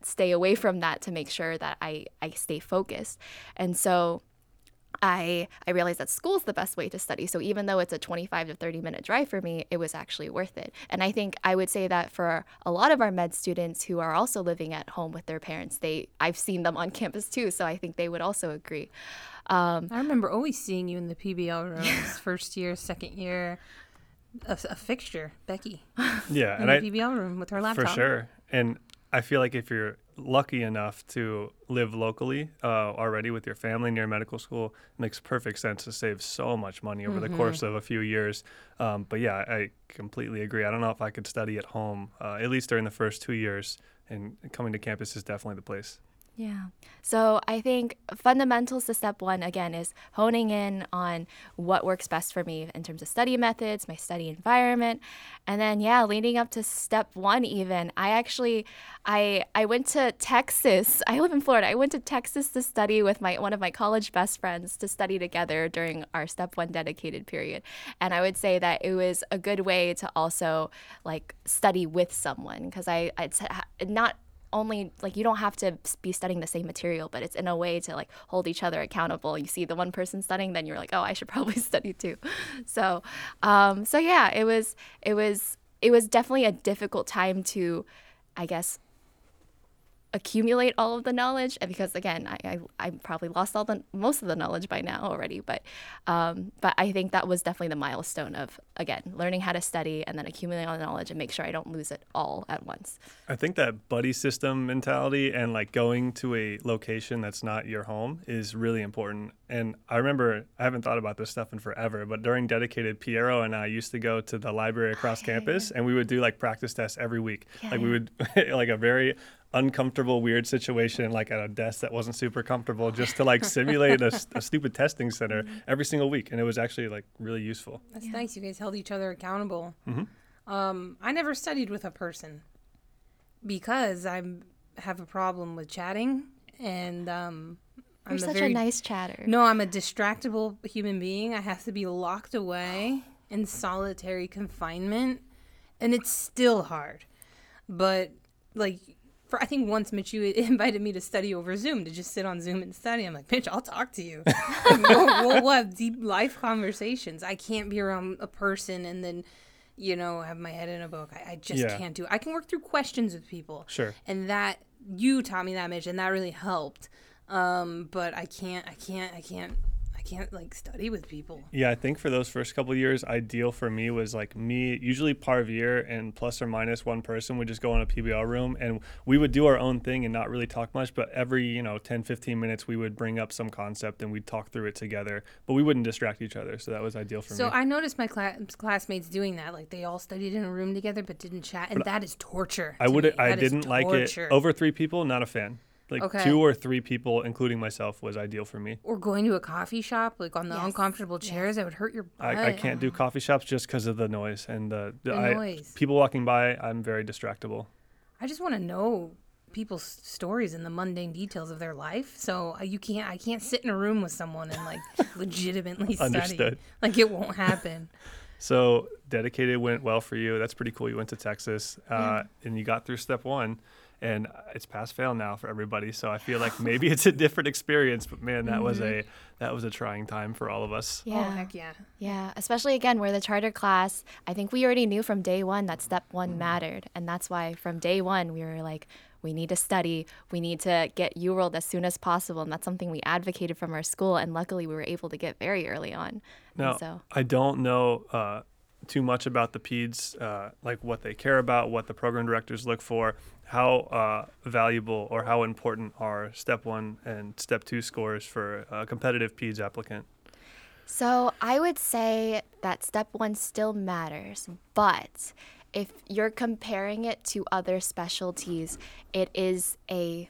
stay away from that to make sure that I, I stay focused. And so I I realized that school's the best way to study. So even though it's a 25 to 30 minute drive for me, it was actually worth it. And I think I would say that for a lot of our med students who are also living at home with their parents, they I've seen them on *laughs* campus too, so I think they would also agree. Um, I remember always seeing you in the PBL *laughs* rooms, first year, second year. A, a fixture, Becky, Yeah, in and the I PBL room with her laptop. For sure. And I feel like if you're lucky enough to live locally uh, already with your family near medical school, it makes perfect sense to save so much money over the course of a few years. Um, but yeah, I completely agree. I don't know if I could study at home, uh, at least during the first two years, and coming to campus is definitely the place. Yeah. So I think fundamentals to step one again is honing in on what works best for me in terms of study methods, my study environment, and then yeah, leading up to step one even. I actually I I went to Texas. *laughs* I live in Florida. I went to Texas to study with my one of my college best friends to study together during our step one dedicated period. And I would say that it was a good way to also like study with someone because I I'd not only like you don't have to be studying the same material, but it's in a way to like hold each other accountable. You see the one person studying, then you're like, oh, I should *laughs* probably study too. So, um, so yeah, it was it was it was definitely a difficult time to, I guess, accumulate all of the knowledge and because again I, I, I probably lost all the most of the knowledge by now already but um, but I think that was definitely the milestone of again learning how to study and then accumulating all the knowledge and make sure I don't lose it all at once. I think that buddy system mentality and like going to a location that's not your home is really important. And I remember I haven't thought about this stuff in forever but during dedicated Piero and I used to go to the library across campus and we would do like practice tests every week. Yeah, like we would *laughs* like a very uncomfortable, weird situation, like at a desk that wasn't super comfortable, just to like simulate a, a stupid testing center every single week, and it was actually like really useful. That's nice. You guys held each other accountable. Um, I never studied with a person because I have a problem with chatting, and um, you're I'm such very a nice chatter no. I'm a distractible human being. I have to be locked away in solitary confinement, and it's still hard. But like. For, I think once Mitch, *laughs* invited me to study over Zoom to just sit on Zoom and study. I'm like, Mitch, I'll talk to you. *laughs* we'll, we'll, we'll have deep life conversations. I can't be around a person and then you know, have my head in a book. I, I just Yeah. can't do it. I can work through questions with people. Sure. And that you taught me that Mitch and that really helped. Um, but I can't I can't I can't can't like study with people. Yeah, I think for those first couple years, ideal for me was like me, usually Parvier and plus or minus one person would just go in a PBL room and we would do our own thing and not really talk much. But every, you know, 10, 15 minutes, we would bring up some concept and we'd talk through it together. But we wouldn't distract each other. So that was ideal for So me. So I noticed my class, classmates doing that. Like they all studied in a room together but didn't chat, and that is torture. I would. I didn't like it over three people. Not a fan. Like Okay. two or three people, including myself, was ideal for me. or going to a coffee shop like on the Yes. uncomfortable chairs that would hurt your butt. I, I can't do coffee shops just because of the noise and the, The I, noise. people walking by. I'm very distractible. I just want to know people's stories and the mundane details of their life. So uh, you can't, I can't sit in a room with someone and like *laughs* legitimately study. Understood. Like it won't happen. *laughs* So dedicated went well for you. That's pretty cool. You went to Texas uh, and you got through step one, and it's pass fail now for everybody. So I feel like maybe it's a *laughs* different experience. But man, that was a that was a trying time for all of us. yeah Oh heck yeah. Yeah, especially again, we're the charter class. I think we already knew from day one that step one mattered. And that's why from day one, we were like, we need to study. We need to get UWorld as soon as possible. And that's something we advocated from our school. And luckily, we were able to get very early on. Now, so, I don't know uh, too much about the PEDS, uh, like what they care about, what the program directors look for. How uh, valuable or how important are step one and step two scores for a competitive PEDS applicant? so I would say that step one still matters. But if you're comparing it to other specialties, it is a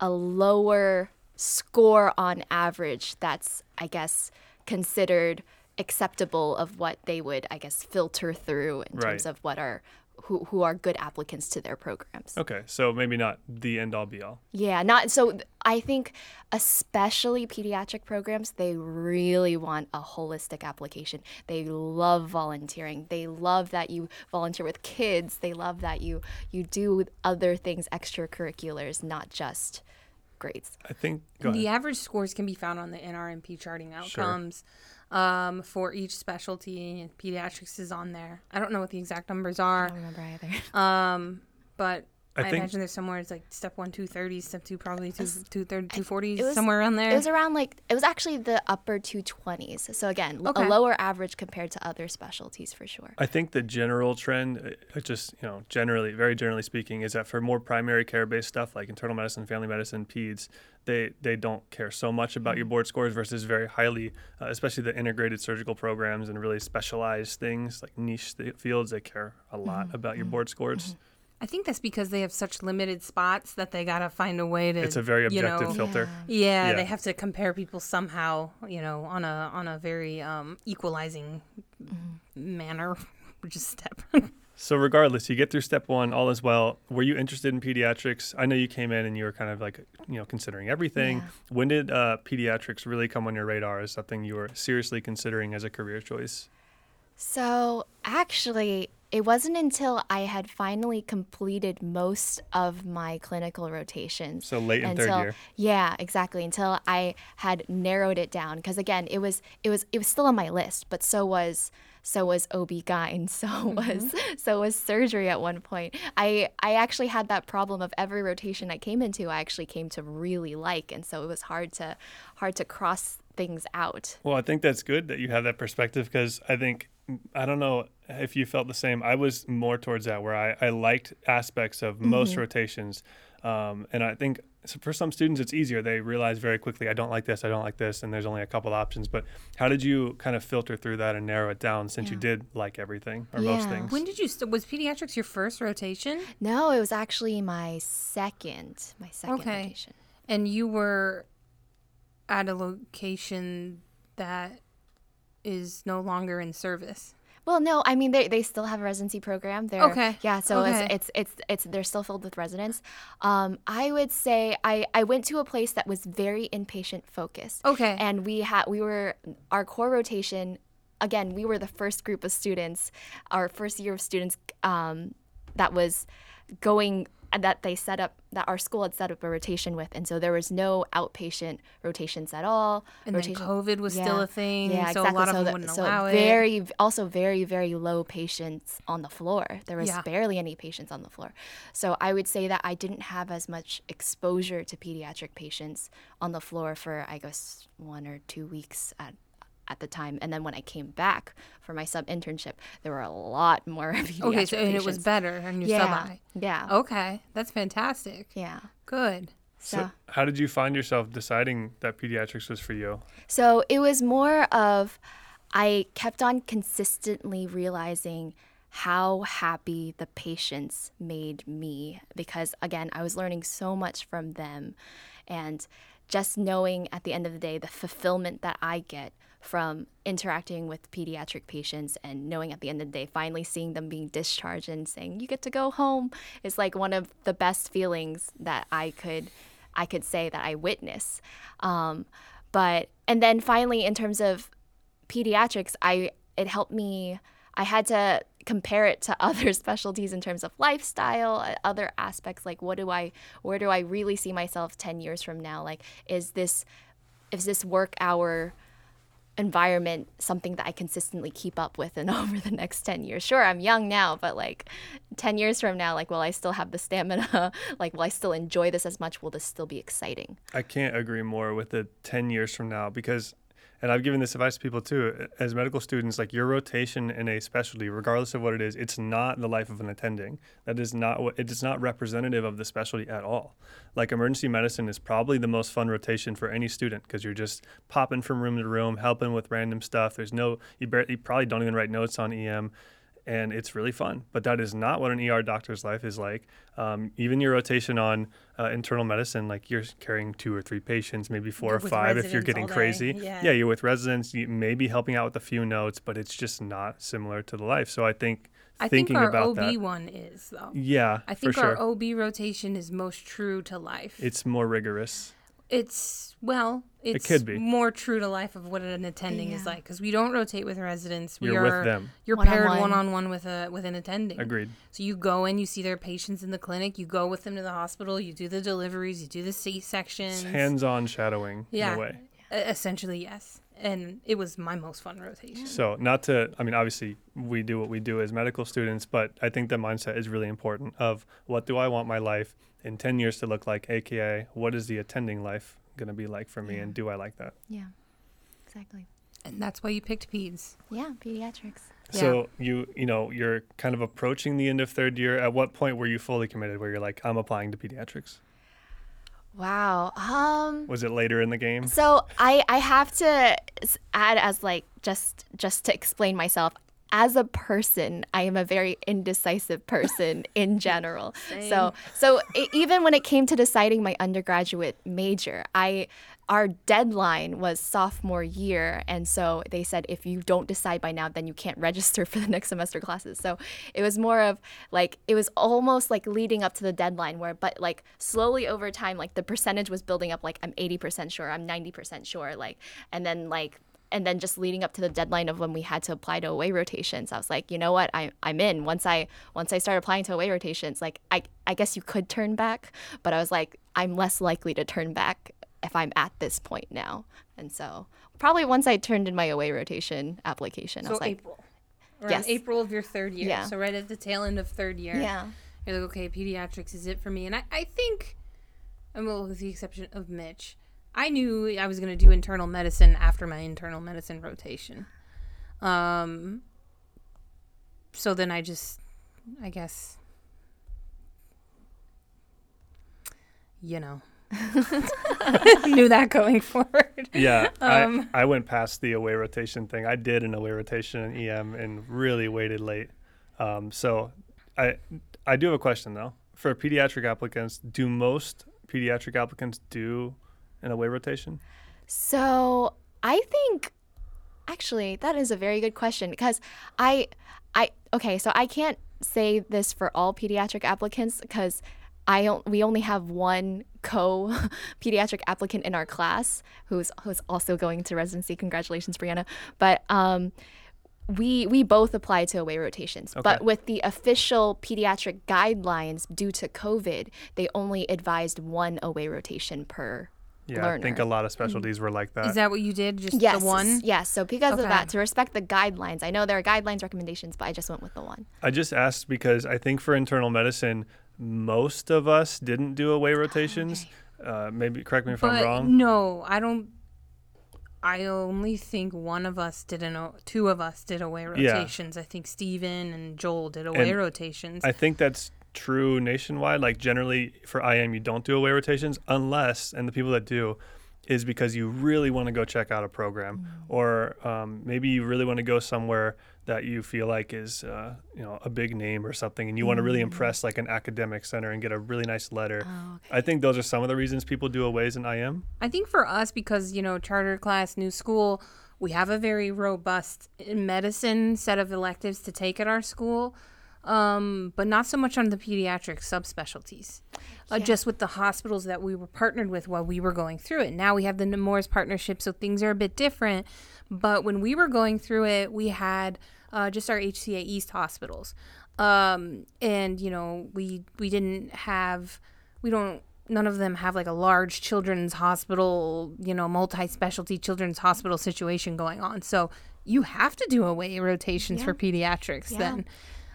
a lower score on average that's i guess considered acceptable of what they would i guess filter through in terms of what are who, who are good applicants to their programs. Okay, so maybe not the end all be all. yeah not so i think especially pediatric programs they really want a holistic application. They love volunteering. They love that you volunteer with kids. They love that you you do other things extracurriculars not just grades. I think. Go The average scores can be found on the NRMP charting outcomes um, for each specialty. Pediatrics is on there. I don't know what the exact numbers are. i don't remember either *laughs* um, but I I, think imagine there's somewhere it's like step one, two thirties, step two, probably two, It's- two thirty, two it forties, was- somewhere around there. It was around like it was actually the upper 220s. So again, l- Okay. a lower average compared to other specialties for sure. I think the general trend, uh, uh, just you know, generally, very generally speaking, is that for more primary care based stuff like internal medicine, family medicine, peds, they they don't care so much about your mm-hmm. board scores versus very highly, uh, especially the integrated surgical programs and really specialized things like niche th- fields. They care a lot mm-hmm. about your mm-hmm. board scores. I think that's because they have such limited spots that they gotta find a way to. It's a very you objective know, filter. Yeah, Yeah. they have to compare people somehow, you know, on a on a very um, equalizing manner, *laughs* which is step. So regardless, you get through step one, all is well. Were you interested in pediatrics? I know you came in and you were kind of like, you know, considering everything. Yeah. When did uh, pediatrics really come on your radar as something you were seriously considering as a career choice? So actually, it wasn't until I had finally completed most of my clinical rotations. So late in third until, year. Yeah, exactly. Until I had narrowed it down, because again, it was it was it was still on my list, but so was so was OB-GYN, *laughs* so was mm-hmm. so was surgery at one point. I I actually had that problem of every rotation I came into, I actually came to really like, and so it was hard to hard to cross things out. Well, I think that's good that you have that perspective because I think I don't know if you felt the same. I was more towards that where I, I liked aspects of most rotations, um, and I think for some students it's easier. They realize very quickly I don't like this, I don't like this, and there's only a couple options. But how did you kind of filter through that and narrow it down since you did like everything or most Yeah. things? when did you? St- was pediatrics your first rotation? No, it was actually my second, my second Okay. rotation. And you were at a location that is no longer in service. Well, no, I mean they, they still have a residency program. They're, Okay, Yeah, so okay. it's, it's it's it's they're still filled with residents. Um, I would say I I went to a place that was very inpatient focused. Okay. And we had we were our core rotation. Again, we were the first group of students, our first year of students um, that was going that they set up that our school had set up a rotation with, and so there was no outpatient rotations at all. And then rotation, COVID was still a thing, Yeah, so exactly. a lot of so them that- wouldn't so allow it. very, also very, very low patients on the floor. There was Yeah. barely any patients on the floor. So I would say that I didn't have as much exposure to pediatric patients on the floor for I guess one or two weeks at at the time. And then when I came back for my sub internship, there were a lot more *laughs* pediatric Okay, so and it was better and your yeah, sub I. yeah, Okay, that's fantastic. yeah. Good. So, So, how did you find yourself deciding that pediatrics was for you? So it was more of I kept on consistently realizing how happy the patients made me because again, I was learning so much from them and just knowing at the end of the day the fulfillment that I get from interacting with pediatric patients and knowing at the end of the day finally seeing them being discharged and saying you get to go home is like one of the best feelings that I could I could say that I witness. Um, but and then finally, in terms of pediatrics, I it helped me. I had to compare it to *laughs* other specialties in terms of lifestyle, uh, other aspects like what do I, where do I really see myself ten years from now? Like, is this, is this work hour environment something that I consistently keep up with and *laughs* over the next 10 years. Sure, I'm young now, but like 10 years from now, like, will I still have the stamina? *laughs* like, will I still enjoy this as much? Will this still be exciting? I can't agree more with the 10 years from now because, and I've given this advice to people too, as medical students, like your rotation in a specialty, regardless of what it is, it's not the life of an attending. That is not what, it is not representative of the specialty at all. Like emergency medicine is probably the most fun rotation for any student because you're just popping from room to room, helping with random stuff. There's no, you, bar- you probably don't even write notes on EM and it's really fun. But that is not what an ER doctor's life is like. Um, even your rotation on uh, internal medicine, like you're carrying two or three patients, maybe four or five if you're getting crazy. yeah. you're with residents, you may be helping out with a few notes, but it's just not similar to the life. So I think I think thinking our about OB that, one is though. yeah, I think for sure, our OB rotation is most true to life. it's more rigorous. It's well, it's could be. more true to life of what an attending is like because we don't rotate with residents. We You're are with them. you're paired One-on-one. one on one with a with an attending. Agreed. So you go in, you see their patients in the clinic, you go with them to the hospital, you do the deliveries, you do the C It's sections. hands-on shadowing Yeah. in a way. Essentially, yes. and it was my most fun rotation. So, not to, I mean, obviously, we do what we do as medical students, but I think the mindset is really important of what do I want my life in 10 years to look like, aka, what is the attending life going to be like for me, Yeah. and do I like that? Yeah, exactly. And that's why you picked peds. Yeah, pediatrics. So, you, you know, you're kind of approaching the end of third year. At what point were you fully committed where you're like, I'm applying to pediatrics? Wow. Um. Was it later in the game? So I I have to add as like just just to explain myself. As a person, I am a very indecisive person *laughs* in general. So so e- even when it came to deciding my undergraduate major, I our deadline was sophomore year. And so they said if you don't decide by now then you can't register *laughs* for the next semester classes. So it was more of like it was almost like leading up to the deadline where but like slowly over time like the percentage was building up like i'm 80% sure i'm 90% sure like and then like and then just leading up to the deadline of when we had to apply to away rotations i was like you know what I, i'm in once i once i start applying to away rotations like I, I guess you could turn back but i was like i'm less likely to turn back if i'm at this point now and so probably once i turned in my away rotation application i So was like April. Around Yes. April of your third year. Yeah. So right at the tail end of third year. yeah You're like, okay, pediatrics is it for me. And I, I think, and well, with the exception of Mitch, I knew I was going to do internal medicine after my internal medicine rotation. Um, so then I just, I guess, you know, *laughs* knew that going forward. Yeah, Um, I, I went past the away rotation thing. I did an away rotation in EM and really waited late. Um, so I I do have a question though. For pediatric applicants, do most pediatric applicants do an away rotation? So I think actually that is a very good question because I I okay, so I can't say this for all pediatric applicants because I don't, we only have one co pediatric applicant in our class who's who's also going to residency. Congratulations, Brianna. But um we we both apply to away rotations, but with the official pediatric guidelines due to COVID, they only advised one away rotation per Yeah, I think a lot of specialties were like that. Is that what you did? Just Yes. the one? Yes. So because of that, to respect the guidelines, I know there are guidelines recommendations, but I just went with the one. I just asked because I think for internal medicine, most of us didn't do away rotations. Uh, maybe correct me if I'm wrong. no, I don't. I only think one of us did an. o- Two of us did away Yeah. rotations. I think Steven and Joel did away And rotations. I think that's true nationwide. Like generally for IM, you don't do away rotations unless, and the people that do, is because you really want to go check out a program, or um, maybe you really want to go somewhere that you feel like is, uh, you know, a big name or something, and you want to really impress like an academic center and get a really nice letter. I think those are some of the reasons people do aways in IM. I think for us, because you know, charter class, new school, we have a very robust medicine set of electives to take at our school, um, but not so much on the pediatric subspecialties. Uh, just with the hospitals that we were partnered with while we were going through it. Now we have the Nemours partnership, so things are a bit different. But when we were going through it, we had uh, just our HCA East hospitals, um, and you know, we we didn't have, we don't none of them have like a large children's hospital, you know, multi-specialty children's hospital situation going on. So you have to do away rotations for pediatrics Yeah. then.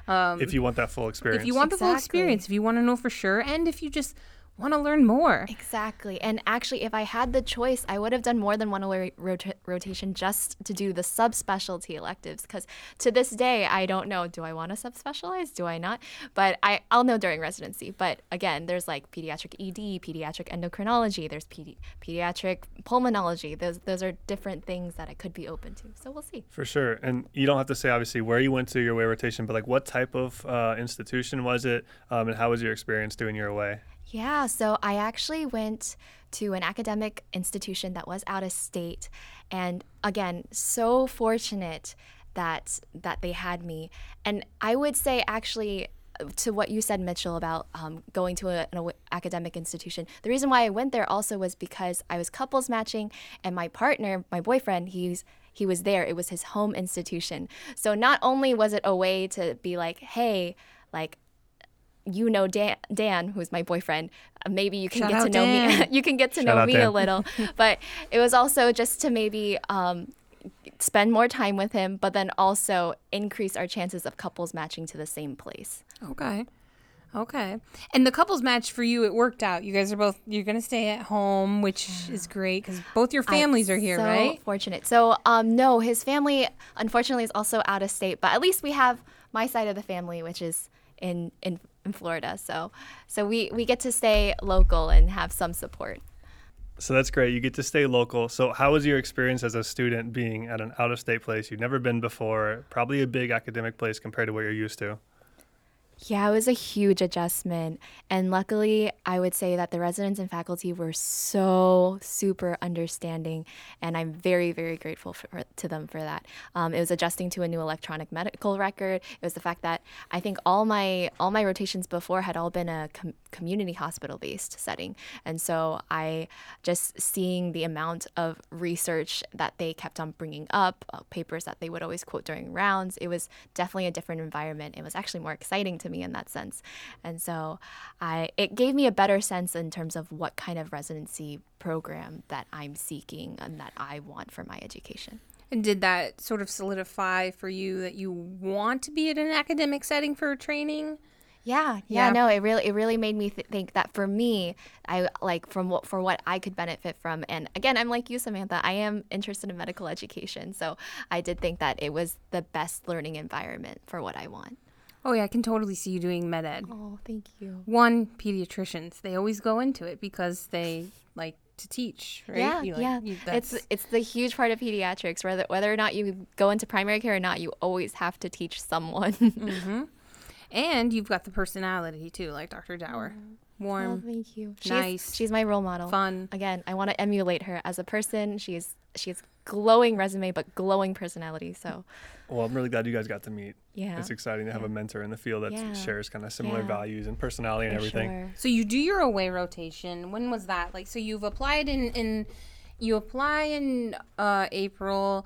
Um, if you want that full experience. if you want the full experience, if you want to know for sure, and if you just want to learn more. Exactly. And actually, if I had the choice, I would have done more than one away rota- rotation just to do the subspecialty electives. Because to this day, I don't know do I want to subspecialize? Do I not? But I, I'll know during residency. But again, there's like pediatric ED, pediatric endocrinology, there's pedi- pediatric pulmonology. Those, those are different things that I could be open to. So we'll see. For sure. And you don't have to say, obviously, where you went to your away rotation, but like what type of uh, institution was it? Um, and how was your experience doing your away? Yeah, so I actually went to an academic institution that was out of state and again, so fortunate that that they had me. And I would say actually to what you said, Mitchell, about um, going to a, an academic institution. The reason why I went there also was because I was couples matching, and my partner, my boyfriend, he's he was there. It was his home institution. So not only was it a way to be like, hey, like you know Dan, Dan, who's my boyfriend. Uh, maybe you can Shout get to out know Dan. me. *laughs* you can get to Shout know me Dan. a little. *laughs* but it was also just to maybe um, spend more time with him, but then also increase our chances of couples matching to the same place. Okay. Okay. And the couples match for you, it worked out. You guys are both, you're going to stay at home, which is *sighs* great because both your families are here, so right? Fortunate. So, um, no, his family unfortunately is also out of state, but at least we have my side of the family, which is in in, in Florida. So, so we we get to stay local and have some support. So that's great. You get to stay local. So how was your experience as a student being at an out of state place you've never been before? Probably a big academic place compared to what you're used to. Yeah, it was a huge adjustment. And luckily, I would say that the residents and faculty were so super understanding. And I'm very, very grateful for, to them for that. Um, it was adjusting to a new electronic medical record. It was the fact that I think all my all my rotations before had all been a com- community hospital based setting. And so I just seeing the amount of research that they kept on bringing up, uh, papers that they would always quote during rounds, it was definitely a different environment. It was actually more exciting to me in that sense. And so I it gave me a better sense in terms of what kind of residency program that I'm seeking and that I want for my education. And did that sort of solidify for you that you want to be in an academic setting for training? Yeah, yeah, Yeah. no, it really it really made me th- think that for me, I like from what for what I could benefit from. And again, I'm like you, Samantha. I am interested in medical education, so I did think that it was the best learning environment for what I want. Oh, yeah, I can totally see you doing med ed. Oh, thank you. One, pediatricians, they always go into it because they like to teach, right? Yeah, You like- yeah. you- it's it's the huge part of pediatrics. Whether whether or not you go into primary care or not, you always have to teach someone. *laughs* Mm-hmm. and you've got the personality too, like Dr. Dauer. oh, Warm, thank you. She's, nice, She's my role model. fun. Again, I want to emulate her as a person. She's she's glowing resume, but glowing personality. So Well, I'm really glad you guys got to meet. yeah, It's exciting to have Yeah. a mentor in the field that Yeah. shares kind of similar Yeah. values and personality and for everything. sure. So you do your away rotation. When was that? Like, so you've applied in in you apply in uh, April.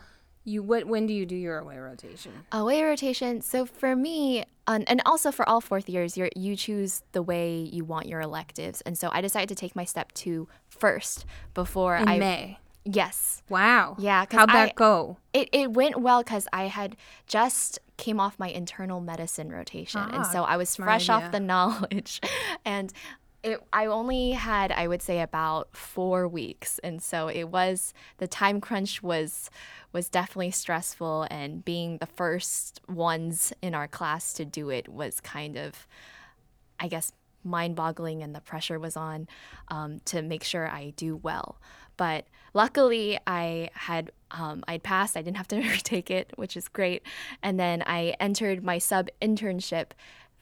You what? When do you do your away rotation? Away rotation. So for me, um, and also for all fourth years, you you choose the way you want your electives. And so I decided to take my step two first before In I. May. Yes. Wow. Yeah, How'd that I- go? It, it went well because I had just came off my internal medicine rotation. and Ah, so I was fresh off the *laughs* knowledge. And it, I only had, I would say, about four weeks. And so it was, the time crunch was was definitely stressful. And being the first ones in our class to do it was kind of, I guess, mind boggling and the pressure was on um, to make sure I do well. But luckily, I had um, I'd passed. I didn't have to *laughs* retake it, which is great. And then I entered my sub internship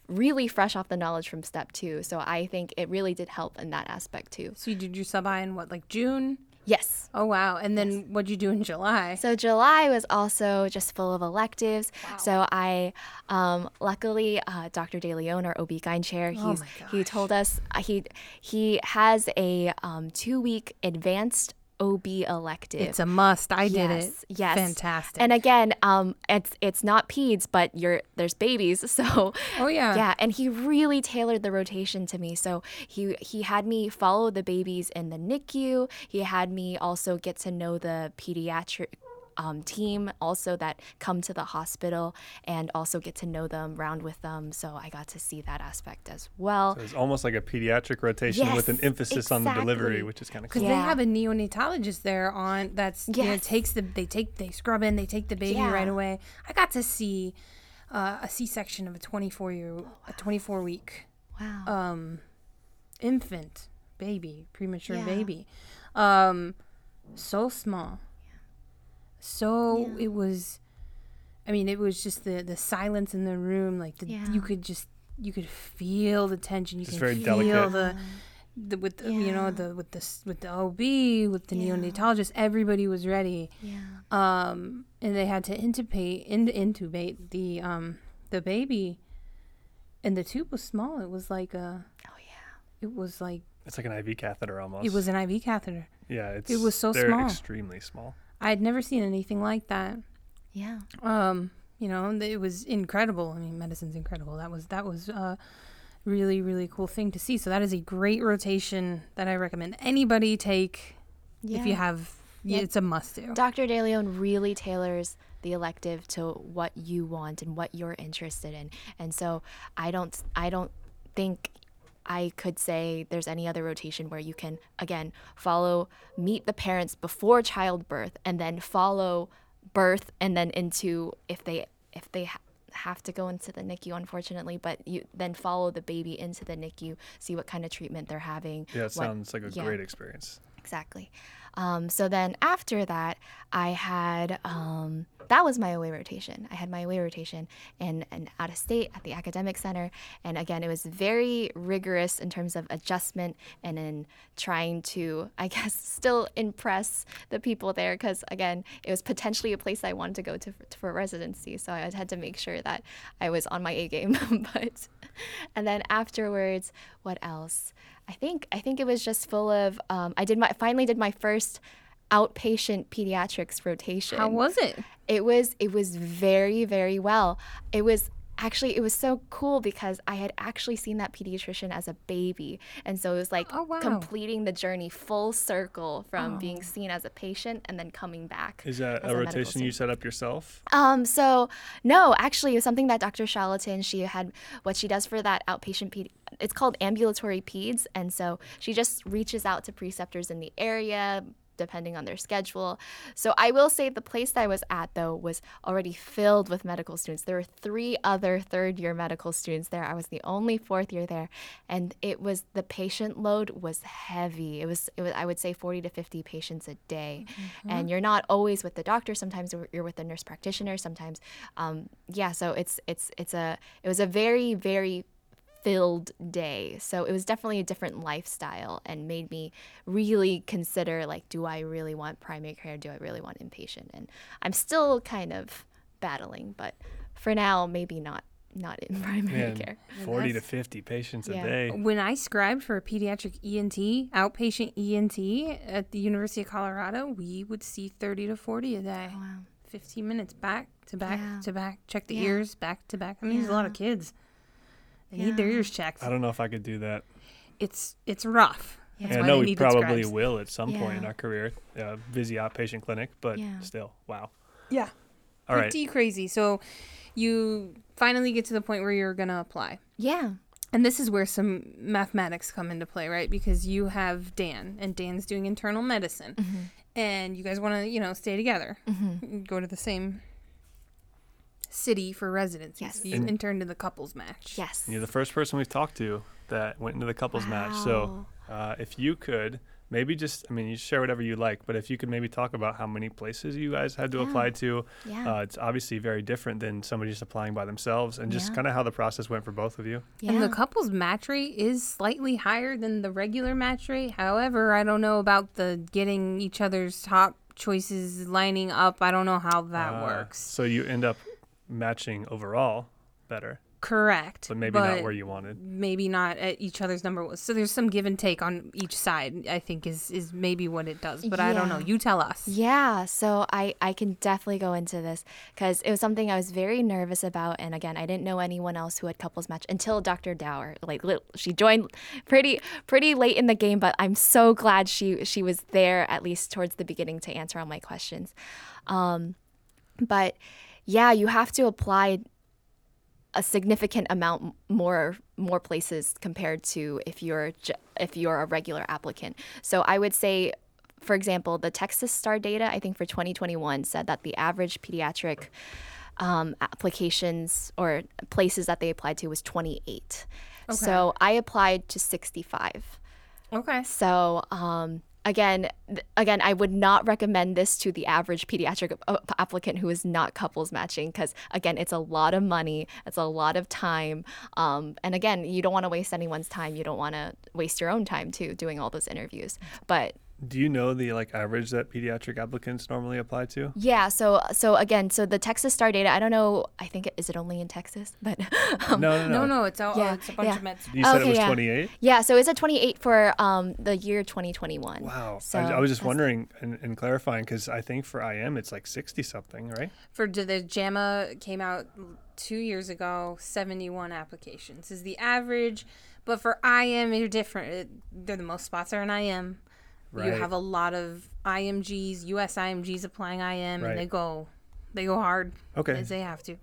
really fresh off the knowledge from step two. So I think it really did help in that aspect too. So you did your sub I in what, like June? Yes. Oh wow! And then what'd you do in July? So July was also just full of electives. So I, um, luckily, uh, Dr. De Leon, our OB-GYN chair, he's, Oh he told us uh, he he has a um, two-week advanced OB elective. It's a must. I did yes, it. Yes, Fantastic. And again, um, it's it's not peds, but you're there's babies, *laughs* so oh yeah. yeah. And he really tailored the rotation to me. So he he had me follow the babies in the NICU. He had me also get to know the pediatric. Um, team also that come to the hospital and also get to know them, round with them. So I got to see that aspect as well. So it's almost like a pediatric rotation with an Yes, emphasis on the delivery, which is kind of cool. Because cool. they have a neonatologist there on that's you know, takes the they take they scrub in they take the baby Yeah. right away. I got to see uh, a C section of a 24 year a 24 week wow. um, infant baby premature Yeah. baby, um, so small. So it was, I mean, it was just the the silence in the room. Like the, Yeah. you could just you could feel the tension. You Just can very feel delicate. the the with the, you know the with the with the OB with the Yeah. neonatologist everybody was ready yeah. um and they had to intubate in, intubate the um the baby and the tube was small it was like a Oh yeah. it was like It's like an IV catheter almost. it was an IV catheter Yeah, it's it was so they're small. extremely small. I had never seen anything like that Yeah. um you know it was incredible I mean medicine's incredible that was that was uh really really cool thing to see. So that is a great rotation that I recommend anybody take if you have. Yeah. It's a must do. Dr. DeLeon really tailors the elective to what you want and what you're interested in. And so I don't I don't think I could say there's any other rotation where you can again follow meet the parents before childbirth and then follow birth and then into if they if they ha- have to go into the NICU unfortunately but you then follow the baby into the NICU see what kind of treatment they're having Yeah, it what- sounds like a yeah. great experience. Exactly. Um, so then after that, I had um, that was my away rotation. I had my away rotation in, in out of state at the academic center, and again, it was very rigorous in terms of adjustment and in trying to, I guess, *laughs* still impress the people there because again, it was potentially a place I wanted to go to for, for residency. So I had to make sure that I was on my A game. *laughs* but *laughs* and then afterwards, what else? I think I think it was just full of. Um, I did my finally did my first outpatient pediatrics rotation. How was it? It was it was very very well. It was actually it was so cool because I had actually seen that pediatrician as a baby, and so it was like Oh, wow. completing the journey full circle from being seen as a patient and then coming back. Is that as a medical rotation you set up yourself? Um, so no, actually, it was something that Dr. Charlatan, she had what she does for that outpatient ped. It's called ambulatory peds, and so she just reaches out to preceptors in the area depending on their schedule. So I will say the place that I was at though was already filled with medical students. There were three other third year medical students there. I was the only fourth year there, and it was the patient load was heavy. It was it was I would say 40 to 50 patients a day, and you're not always with the doctor. Sometimes you're- you're with the nurse practitioner. Sometimes, um, yeah. So it's it's it's a it was a very very filled day. So it was definitely a different lifestyle and made me really consider like, do I really want primary care? Do I really want inpatient? And I'm still kind of battling, but for now, maybe not not in *laughs* primary Man, care. 40 to 50 patients Yeah. a day. When I scribed for a pediatric ENT, outpatient ENT at the University of Colorado, we would see 30 to 40 a day. Oh, wow. 15 minutes back to back Yeah. to back. Check the Yeah. ears back to back. I mean, there's a lot of kids. They need their ears checked. I don't know if I could do that. It's it's rough. Yeah. That's I know we probably will at some point in our career, uh, busy outpatient clinic, but Yeah. still, wow. Yeah. All right. Pretty crazy. So you finally get to the point where you're going to apply. Yeah. And this is where some mathematics come into play, right? Because you have Dan, and Dan's doing internal medicine, Mm-hmm. and you guys want to, you know, stay together, go to the same city for residency. Yes. So you And- interned in the couples match. Yes. You're the first person we've talked to that went into the couples match. So uh, if you could maybe just, I mean, you share whatever you like, but if you could maybe talk about how many places you guys had to Yeah. apply to, Yeah. uh, it's obviously very different than somebody just applying by themselves and just Yeah. kind of how the process went for both of you. yeah. And the couples match rate is slightly higher than the regular match rate. However, I don't know about the getting each other's top choices lining up. I don't know how that Uh, works. So you end up matching overall better, Correct. but maybe not where you wanted. maybe not at each other's number. So there's some give and take on each side. I think is is maybe what it does. But I don't know. You tell us. Yeah, so I, I can definitely go into this because it was something I was very nervous about. And again, I didn't know anyone else who had couples match until Dr. Dauer. Like she joined pretty pretty late in the game, but I'm so glad she she was there at least towards the beginning to answer all my questions. Um, but yeah, you have to apply a significant amount more more places compared to if you're if you're a regular applicant. So I would say for example, the Texas Star data, I think for 2021 said that the average pediatric um, applications or places that they applied to was 28. Okay. So I applied to 65. Okay. So um, again, th- again, I would not recommend this to the average pediatric applicant who is not couples matching because again, it's a lot of money, it's a lot of time, um, and again, you don't want to waste anyone's time. You don't want to waste your own time too doing all those interviews. But Do you know the like average that pediatric applicants normally apply to? Yeah, so so again, so the Texas Star data, I don't know, I think is it only in Texas, *laughs* but um, no, no, no. No, no, it's all Yeah, it's a bunch yeah. of med You said it was yeah. 28. yeah, so it's a 28 for um the year 2021. Wow. So I, I was just wondering and, and clarifying because I think for IM it's like 60 something, right? For the JAMA came out two years ago, 71 applications is the average. But for IM, they're different. They're the most spots are in IM. You have a lot of IMGs, US IMGs applying IM, Right. and they go, they go hard Okay. as they have to.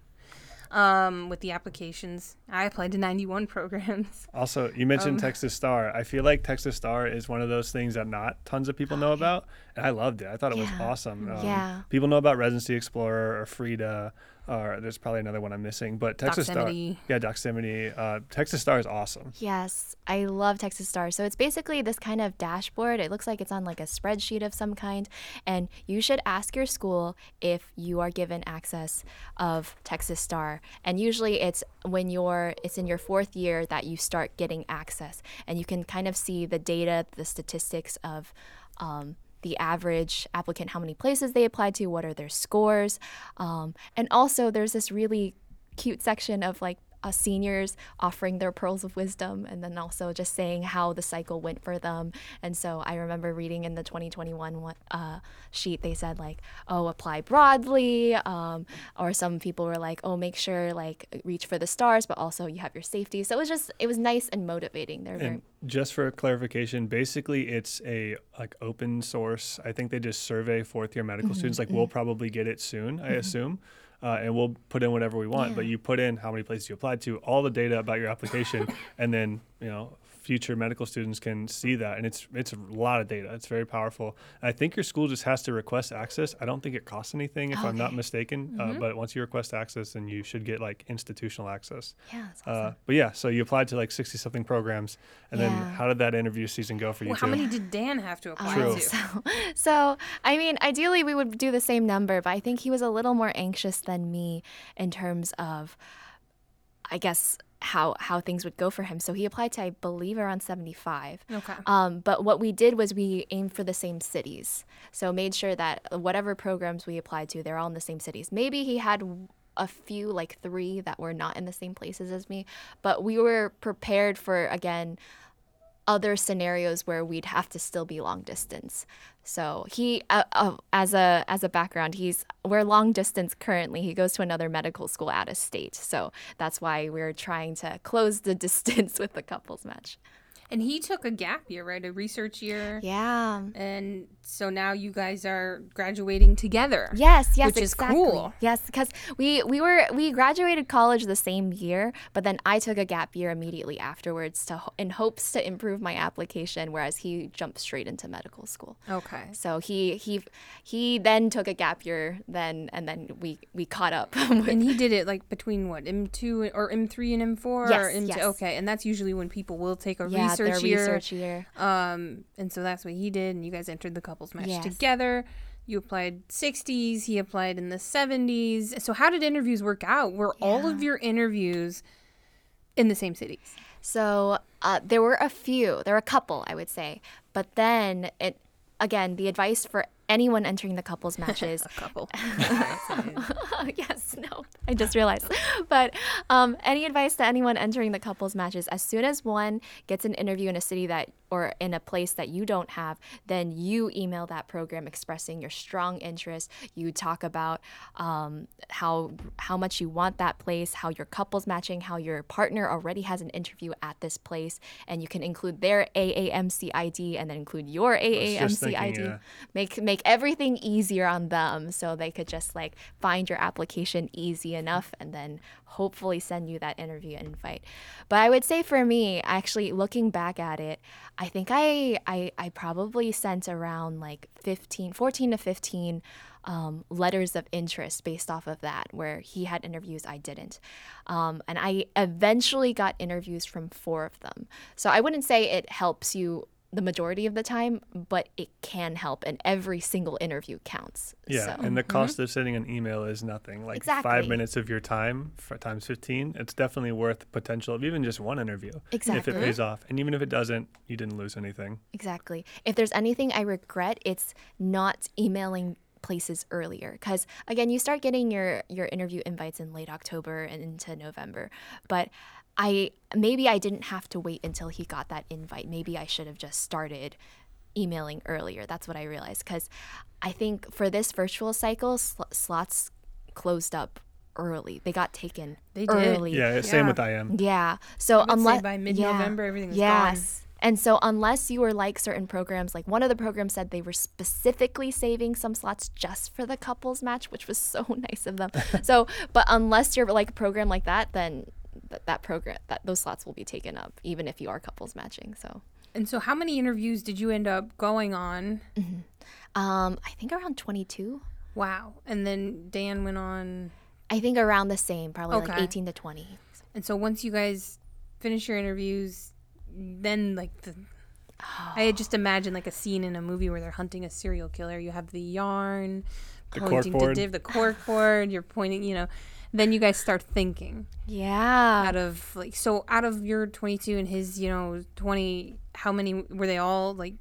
Um, with the applications, I applied to 91 *laughs* programs. Also, you mentioned Um, Texas Star. I feel like Texas Star is one of those things that not tons of people know about, and I loved it. I thought it was awesome. Um, Yeah. People know about Residency Explorer or FREIDA, or there's probably another one I'm missing, but Texas Doximity. Star, yeah, Doximity. Uh, Texas Star is awesome. Yes, I love Texas Star. So it's basically this kind of dashboard. It looks like it's on like a spreadsheet of some kind. And you should ask your school if you are given access of Texas Star. And usually it's when you're it's in your fourth year that you start getting access. And you can kind of see the data, the statistics of um, the average applicant, how many places they applied to, what are their scores. Um, and also there's this really cute section of like uh, seniors offering their pearls of wisdom and then also just saying how the cycle went for them. And so I remember reading in the 2021 uh, sheet, they said like, oh, apply broadly. Um, or some people were like, oh, make sure like reach for the stars, but also you have your safety. So it was just, it was nice and motivating. They're very, just for clarification, basically it's a like open source. I think they just survey fourth year medical students. Like we'll probably get it soon, I assume. Uh, and we'll put in whatever we want, but you put in how many places you applied to, all the data about your application, *laughs* and then you know future medical students can see that, and it's it's a lot of data. It's very powerful. And I think your school just has to request access. I don't think it costs anything, if I'm not Okay. mistaken. Uh, but once you request access, then you should get like institutional access. yeah, it's Uh, but yeah, so you applied to like 60 something programs. And then how did that interview season go for you Well, how many did Dan have to apply True. to? So, *laughs* so, I mean, ideally we would do the same number, but I think he was a little more anxious than me in terms of, I guess, how how things would go for him. So he applied to, I believe, around seventy five. Okay. Um, but what we did was we aimed for the same cities. So made sure that whatever programs we applied to, they're all in the same cities. Maybe he had a few, like three, that were not in the same places as me, but we were prepared for again other scenarios where we'd have to still be long distance. So he, uh, uh, as a as a background, he's we're long distance currently. He goes to another medical school out of state, so that's why we're trying to close the *laughs* distance with the couples match. And he took a gap year, right? A research year. Yeah. And so now you guys are graduating together. Yes, yes, Which is cool. Yes, because we we were we graduated college the same year, but then I took a gap year immediately afterwards to in hopes to improve my application, whereas he jumped straight into medical school. Okay. So he he he then took a gap year, then and then we we caught up. *laughs* And he did it like between what M2 or M3 and M4 or Yes, M2. yes. Okay, and that's usually when people will take a yeah, research their year. research year. Um, and so that's what he did, and you guys entered the couples match Yes. together. You applied 60s, he applied in the 70s. So how did interviews work out? Were all of your interviews in the same cities? So uh, there were a few, there were a couple, I would say, but then it again the advice for anyone entering the couples matches *laughs* A couple. *laughs* *laughs* yes, no, I just realized. But um, any advice to anyone entering the couples matches? As soon as one gets an interview in a city that or in a place that you don't have, then you email that program expressing your strong interest. You talk about um, how how much you want that place, how your couples matching, how your partner already has an interview at this place, and you can include their AAMC ID and then include your AAMC thinking, ID yeah. make make everything easier on them so they could just like find your application easy enough and then hopefully send you that interview invite but i would say for me actually looking back at it i think i i, I probably sent around like 15 14 to 15 um, letters of interest based off of that, where he had interviews, I didn't. Um, and I eventually got interviews from four of them. So I wouldn't say it helps you the majority of the time, but it can help, and every single interview counts. Yeah, So. and the mm-hmm. cost of sending an email is nothing. Like five minutes of your time for times fifteen, it's definitely worth the potential of even just one interview. Exactly. If it pays off, and even if it doesn't, you didn't lose anything. Exactly. If there's anything I regret, it's not emailing places earlier because again you start getting your your interview invites in late october and into november but i maybe i didn't have to wait until he got that invite maybe i should have just started emailing earlier that's what i realized because i think for this virtual cycle sl- slots closed up early they got taken They did. early Yeah, same Yeah. with IM. yeah. So would say unless by mid-November, everything was yes. And so unless you were like certain programs, like one of the programs said they were specifically saving some slots just for the couples match, which was so *laughs* nice of them. *laughs* so, but unless you're like a program like that, then th- that program that those slots will be taken up even if you are couples matching. So, And so, how many interviews did you end up going on? um, I think around 22. Wow. And then Dan went on. I think around the same, probably like 18 to 20. And so, once you guys finish your interviews, then like the. I had just imagined like a scene in a movie where they're hunting a serial killer. You have the yarn, The pointing to div, the cork board. You're pointing, you know. Then you guys start thinking Yeah. out of like so out of your 22 and his you know 20. How many were they all like?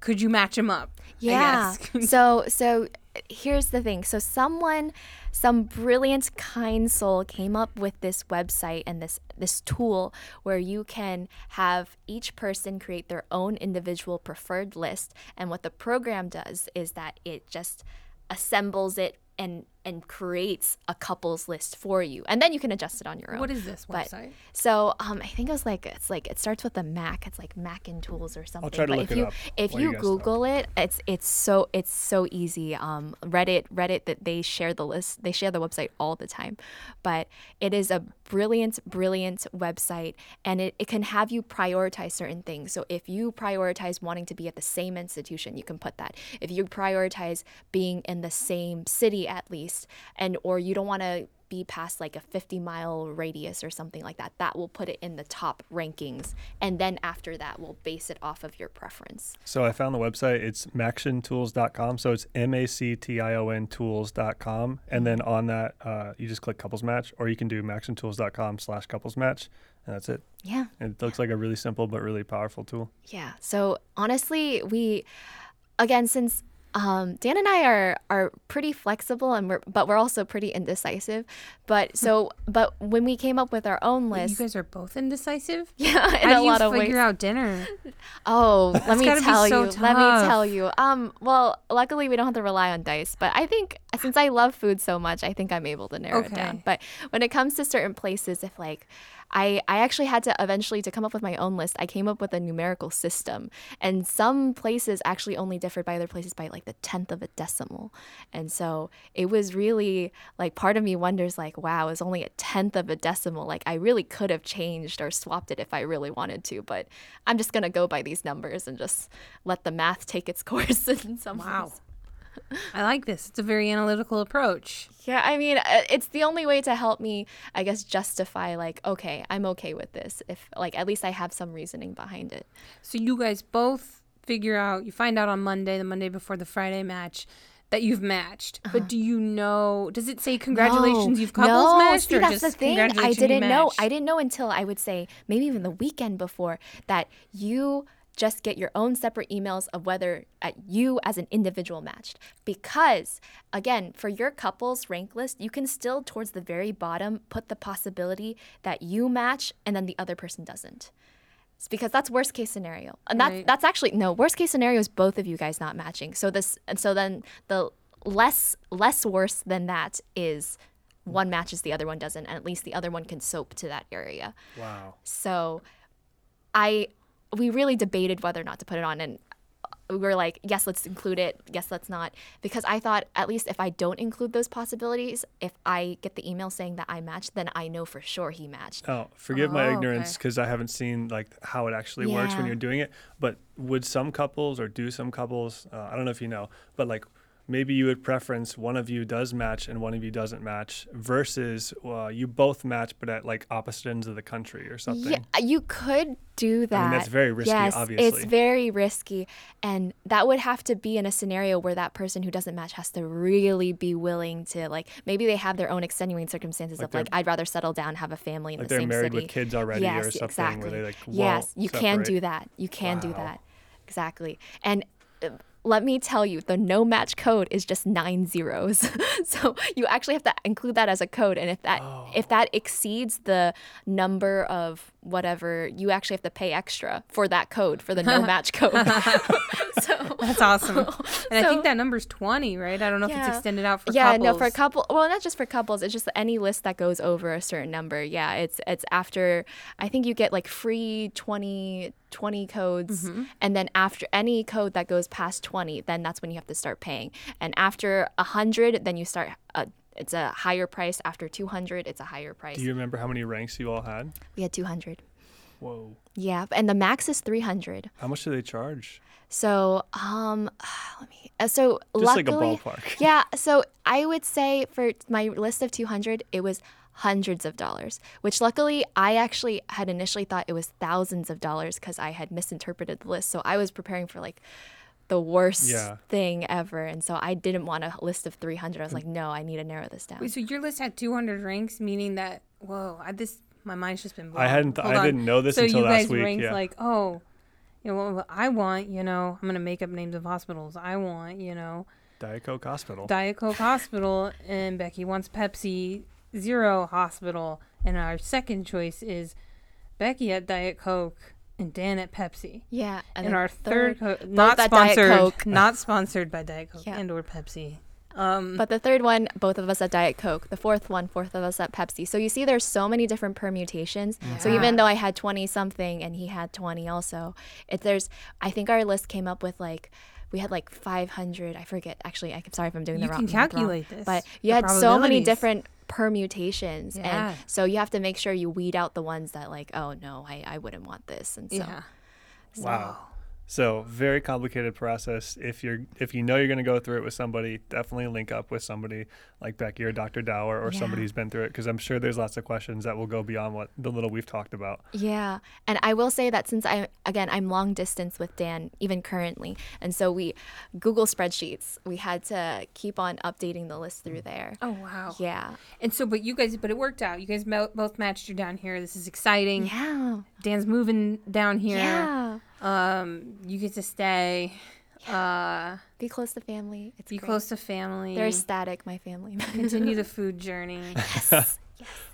Could you match them up? Yeah. *laughs* so so here's the thing. So someone some brilliant kind soul came up with this website and this this tool where you can have each person create their own individual preferred list and what the program does is that it just assembles it and and creates a couples list for you and then you can adjust it on your own what is this But- website? so um, I think it was like it's like it starts with a Mac. It's like Mac and Tools or something. try to but look if it you up if you you guys talk. Google it, it's it's so it's so easy. Um, Reddit Reddit that they share the list. They share the website all the time, but it is a brilliant brilliant website, and it, it can have you prioritize certain things. So if you prioritize wanting to be at the same institution, you can put that. If you prioritize being in the same city at least, and or you don't want to be past like a 50 mile radius or something like that, that will put it in the top rankings. And then after that, we'll base it off of your preference. So I found the website. It's mactiontools.com. So it's M A C T I O N tools.com. And then on that, uh, you just click couples match, or you can do mactiontools.com slash couples match. And that's it. Yeah. It looks like a really simple but really powerful tool. Yeah. So honestly, we, again, since um, Dan and I are are pretty flexible, and we're but we're also pretty indecisive. But so, but when we came up with our own list You guys are both indecisive. *laughs* yeah, in How a do you lot of figure ways. out dinner? *laughs* Oh, let me tell so you. Let me tell you. Um, well, luckily we don't have to rely on dice, but I think since I love food so much, I think I'm able to narrow it down. But when it comes to certain places, if like I I actually had to eventually to come up with my own list, I came up with a numerical system. And some places actually only differed by other places by like the tenth of a decimal. And so it was really like part of me wonders like, wow, it's only a tenth of a decimal. Like I really could have changed or swapped it if I really wanted to, but I'm just gonna go by these numbers and just let the math take its *laughs* course in some Wow. ways. I like this. It's a very analytical approach. Yeah, I mean, uh, it's the only way to help me, I guess, justify like, okay, I'm okay with this. If like at least I have some reasoning behind it. So you guys both figure out. You find out on Monday, the Monday before the Friday match, that you've matched. But do you know? Does it say congratulations, No, you've couples no, matched, See, that's the thing. I didn't know. I didn't know until I would say maybe even the weekend before that you just get your own separate emails of whether uh, you as an individual matched. Because again, for your couples rank list, you can still towards the very bottom put the possibility that you match and then the other person doesn't. It's because that's worst case scenario. And that's Right. that's actually no, worst case scenario is both of you guys not matching. So this and so then the less less worse than that is one matches the other one doesn't and at least the other one can soap to that area. Wow. So I we really debated whether or not to put it on and we were like, yes, let's include it. Yes, let's not. Because I thought at least if I don't include those possibilities, if I get the email saying that I matched, then I know for sure he matched. Oh, forgive my Oh, ignorance okay. because I haven't seen like how it actually works when you're doing it. But would some couples or do some couples? Uh, I don't know if you know, but like maybe you would preference one of you does match and one of you doesn't match versus uh, you both match but at like opposite ends of the country or something. Yeah, you could do that. that's very risky, Yes, obviously. it's very risky, and that would have to be in a scenario where that person who doesn't match has to really be willing to like. Maybe they have their own extenuating circumstances Like of like I'd rather settle down, have a family in Like the they're same married with kids already yes, or something exactly. where they like yes, you can do that. You can do that. Exactly, and. Let me tell you, the no match code is just nine zeros. *laughs* so you actually have to include that as a code, and if that Oh. if that exceeds the number of whatever, you actually have to pay extra for that code for the no *laughs* match code. *laughs* so That's awesome. And I think that number's 20, right? I don't know if it's extended out for yeah, couples. no, for a couple. Well, not just for couples. It's just any list that goes over a certain number. Yeah, it's it's after. I think you get like free 20, 20 codes, Mm-hmm. and then after any code that goes past twenty, then that's when you have to start paying. And after hundred, then you start. Uh, it's a higher price. After two hundred, it's a higher price. Do you remember how many ranks you all had? we had two hundred. Whoa. Yeah, and the max is three hundred. How much do they charge? So, um, *sighs* let me. Uh, so Just like a luckily, ballpark. *laughs* yeah. So I would say for my list of 200, it was hundreds of dollars. Which luckily, I actually had initially thought it was thousands of dollars because I had misinterpreted the list. So I was preparing for like the worst Yeah. thing ever, and so I didn't want a list of 300. I was mm. like, no, I need to narrow this down. Wait, so your list had 200 ranks, meaning that, whoa, I, this, my mind's just been blown. I hadn't th- I on. didn't know this so until you last guys week, ranked yeah. like, oh, you know, what I want, you know, I'm going to make up names of hospitals. I want, you know, Diet Coke Hospital. Diet Coke Hospital, and Becky wants Pepsi Zero Hospital. And our second choice is Becky at Diet Coke and Dan at Pepsi. yeah, And, then our third, co- not sponsored, Coke. *laughs* not sponsored by Diet Coke Yeah. and or Pepsi. Um, But the third one, both of us at Diet Coke. The fourth one, fourth of us at Pepsi. So you see, there's so many different permutations. So even though I had 20 something and he had 20 also, it there's. I think our list came up with like. We had like 500. I forget. Actually, I'm sorry if I'm doing You the wrong. You can math wrong, calculate this, But you had so many different permutations, Yeah. and so you have to make sure you weed out the ones that like, oh no, I, I wouldn't want this, and so yeah. Wow. So very complicated process. If you're if you know you're going to go through it with somebody, definitely link up with somebody like Becky or Dr. Dauer or somebody who's been through it because I'm sure there's lots of questions that will go beyond what the little we've talked about. Yeah. And I will say that since I, again, I'm long distance with Dan, even currently. And so we, Google spreadsheets, we had to keep on updating the list through there. Oh wow. Yeah. And so, but you guys, but it worked out. You guys mo- both matched you down here. This is exciting. Yeah. Dan's moving down here. Yeah. Um, you get to stay. Uh, Be close to family. It's be great. close to family. They're ecstatic, my family. *laughs* Continue the food journey. *laughs* Yes.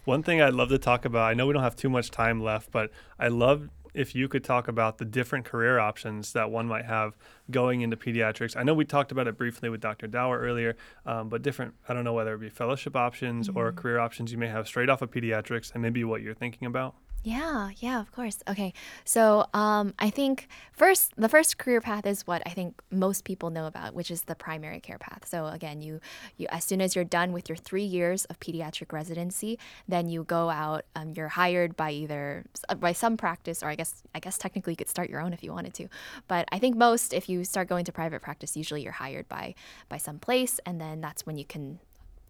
One thing I'd love to talk about, I know we don't have too much time left, but I love if you could talk about the different career options that one might have going into pediatrics. I know we talked about it briefly with Dr. Dauer earlier, um, but different, I don't know whether it be fellowship options or career options you may have straight off of pediatrics and maybe what you're thinking about. Yeah, yeah, of course. Okay, so um, I think first the first career path is what I think most people know about, which is the primary care path. So again, you you as soon as you're done with your three years of pediatric residency, then you go out. Um, you're hired by either by some practice, or I guess I guess technically you could start your own if you wanted to. But I think most, if you start going to private practice, usually you're hired by by some place, and then that's when you can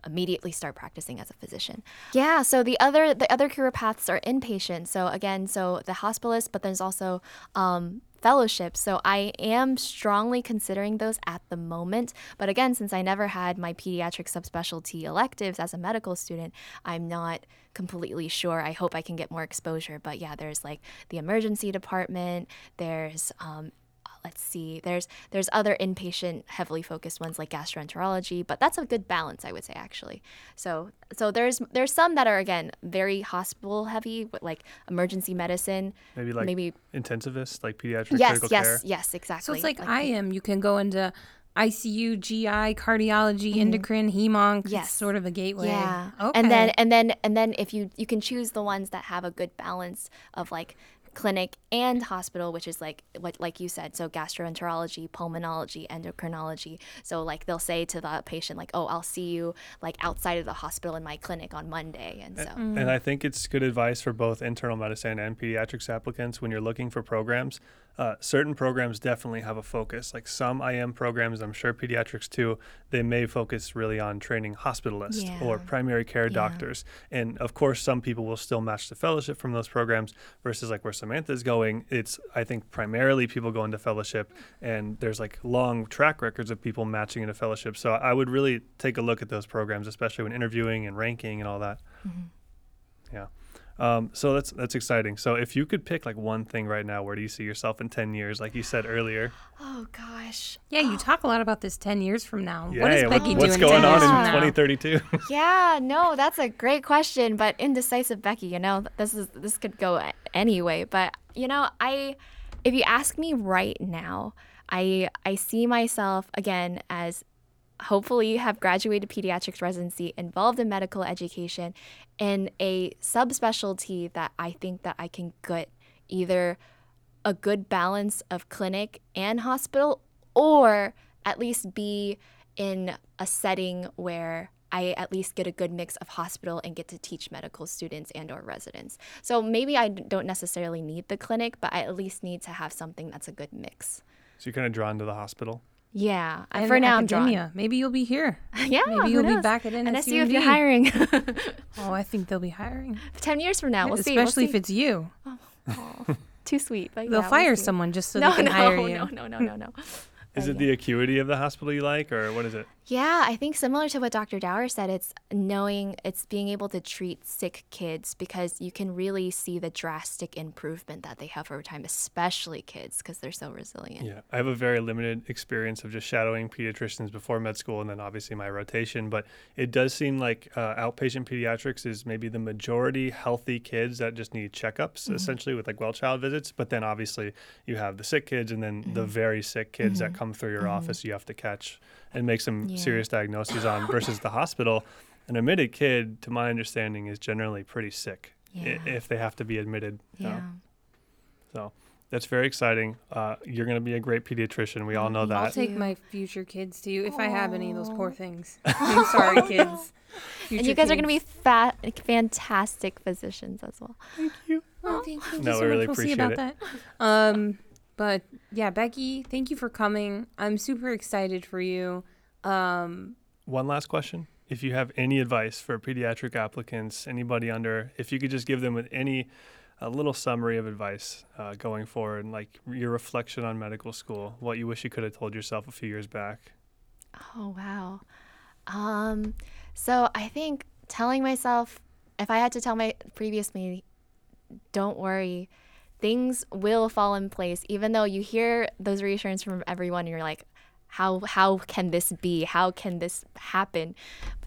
immediately start practicing as a physician. Yeah, so the other the other career paths are inpatient. So again, so the hospitalist, but there's also um, fellowship. So I am strongly considering those at the moment. But again, since I never had my pediatric subspecialty electives as a medical student, I'm not completely sure. I hope I can get more exposure. But yeah, there's like the emergency department. There's um, let's see there's there's other inpatient heavily focused ones like gastroenterology but that's a good balance i would say actually so so there's there's some that are again very hospital heavy but like emergency medicine Maybe like maybe intensivist, like pediatric yes critical yes care. yes exactly So it's like, I am. You can go into ICU, GI, cardiology, mm-hmm. endocrine, hemonc. It's Yes. sort of a gateway. Yeah. Okay. And then and then and then if you you can choose the ones that have a good balance of like clinic and hospital, which is like what like you said, so gastroenterology, pulmonology, endocrinology. So like they'll say to the patient like, "Oh, I'll see you like outside of the hospital in my clinic on Monday." And so And I think it's good advice for both internal medicine and pediatrics applicants when you're looking for programs. Uh, certain programs definitely have a focus. Like some IM programs, I'm sure pediatrics too, they may focus really on training hospitalists or primary care Yeah. doctors. And of course, some people will still match the fellowship from those programs versus like where Samantha's going. It's, I think, primarily people go into fellowship and there's like long track records of people matching into fellowship. So I would really take a look at those programs, especially when interviewing and ranking and all that. Yeah. Um, so that's that's exciting. So if you could pick like one thing right now, where do you see yourself in ten years? Like you said earlier. Oh gosh. Yeah, you talk a lot about this 10 years from now. Yeah, what is yeah, Becky what's doing going 10 on years in from now? 2032? *laughs* Yeah, no, that's a great question, but indecisive Becky, you know, this is this could go a- anyway, but you know, I if you ask me right now, I I see myself again as hopefully have graduated pediatrics residency involved in medical education in a subspecialty that I think that I can get either a good balance of clinic and hospital or at least be in a setting where I at least get a good mix of hospital and get to teach medical students and or residents. So maybe I don't necessarily need the clinic, but I at least need to have something that's a good mix. so you're kind of drawn to the hospital. Yeah, I- And for now I'm academia. Maybe you'll be here. *laughs* yeah, Maybe you'll be back at And I see if you're hiring. *laughs* *laughs* Oh, I think they'll be hiring. Ten years from now, we'll see. Especially we'll if it's you. it's oh, too sweet. But They'll yeah, we'll fire someone just so no, they can no, hire you. no, no, no, no, no. Is it oh, the acuity of the hospital you like, or what is it? Yeah, I think similar to what Dr. Dauer said, it's knowing it's being able to treat sick kids because you can really see the drastic improvement that they have over time, especially kids because they're so resilient. Yeah, I have a very limited experience of just shadowing pediatricians before med school, and then obviously my rotation. But it does seem like uh, outpatient pediatrics is maybe the majority healthy kids that just need checkups, mm-hmm. essentially with like well child visits. But then obviously you have the sick kids, and then the mm-hmm. very sick kids that mm-hmm. Come through your office you have to catch and make some Yeah. serious diagnoses on. *laughs* Versus the hospital, an admitted kid, to my understanding, is generally pretty sick i- Yeah. if they have to be admitted. you know. Yeah. So that's very exciting. Uh, you're going to be a great pediatrician. We all know that. I'll take my future kids to you if I have any of those poor things. *laughs* I'm sorry, *laughs* kids. And you guys are going to be fat, fantastic physicians as well. Oh, thank, thank No, you we so really much. We'll see appreciate about that. Um, but yeah, Becky, thank you for coming. I'm super excited for you. Um, One last question. If you have any advice for pediatric applicants, anybody under, if you could just give them with any a little summary of advice uh, going forward, like your reflection on medical school, what you wish you could have told yourself a few years back. Oh wow. Um so I think telling myself if I had to tell my previous me don't worry things will fall in place even though you hear those reassurance from everyone and you're like how how can this be? How can this happen?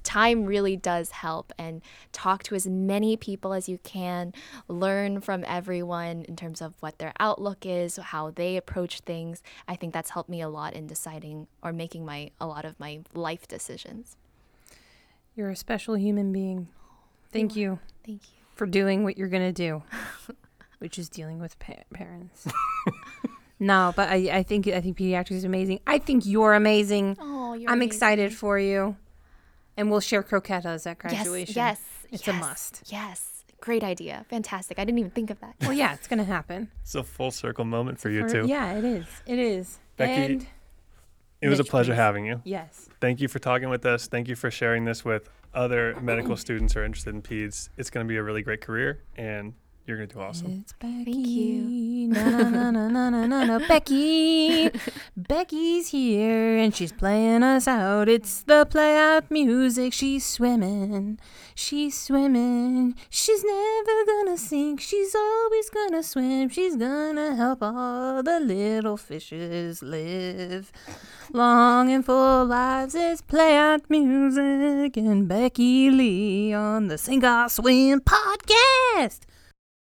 Time really does help and talk to as many people as you can learn from everyone in terms of what their outlook is how they approach things. I think that's helped me a lot in deciding or making my a lot of my life decisions. You're a special human being. Thank you thank you. for doing what you're gonna do, *laughs* which is dealing with pa- parents. *laughs* no, but I, I think I think pediatrics is amazing. I think you're amazing. oh you're I'm amazing. excited for you, and we'll share croquetas at graduation. yes yes It's a must. yes great idea fantastic i didn't even think of that Well, yeah, it's gonna happen. It's a full circle moment for you For- too. Yeah, it is. It is. Becky, and It was a pleasure please. having you. yes, Thank you for talking with us. Thank you for sharing this with other medical students who are interested in peds. It's going to be a really great career, and you're going to do awesome. it's Becky. Thank you. *laughs* Na na na na na na na. Becky. *laughs* Becky's here and she's playing us out. It's the play out music. She's swimming. She's swimming. She's never gonna sink. She's always gonna swim. She's gonna help all the little fishes live long and full lives. It's play out music and Becky Li on the Sink or Swim podcast.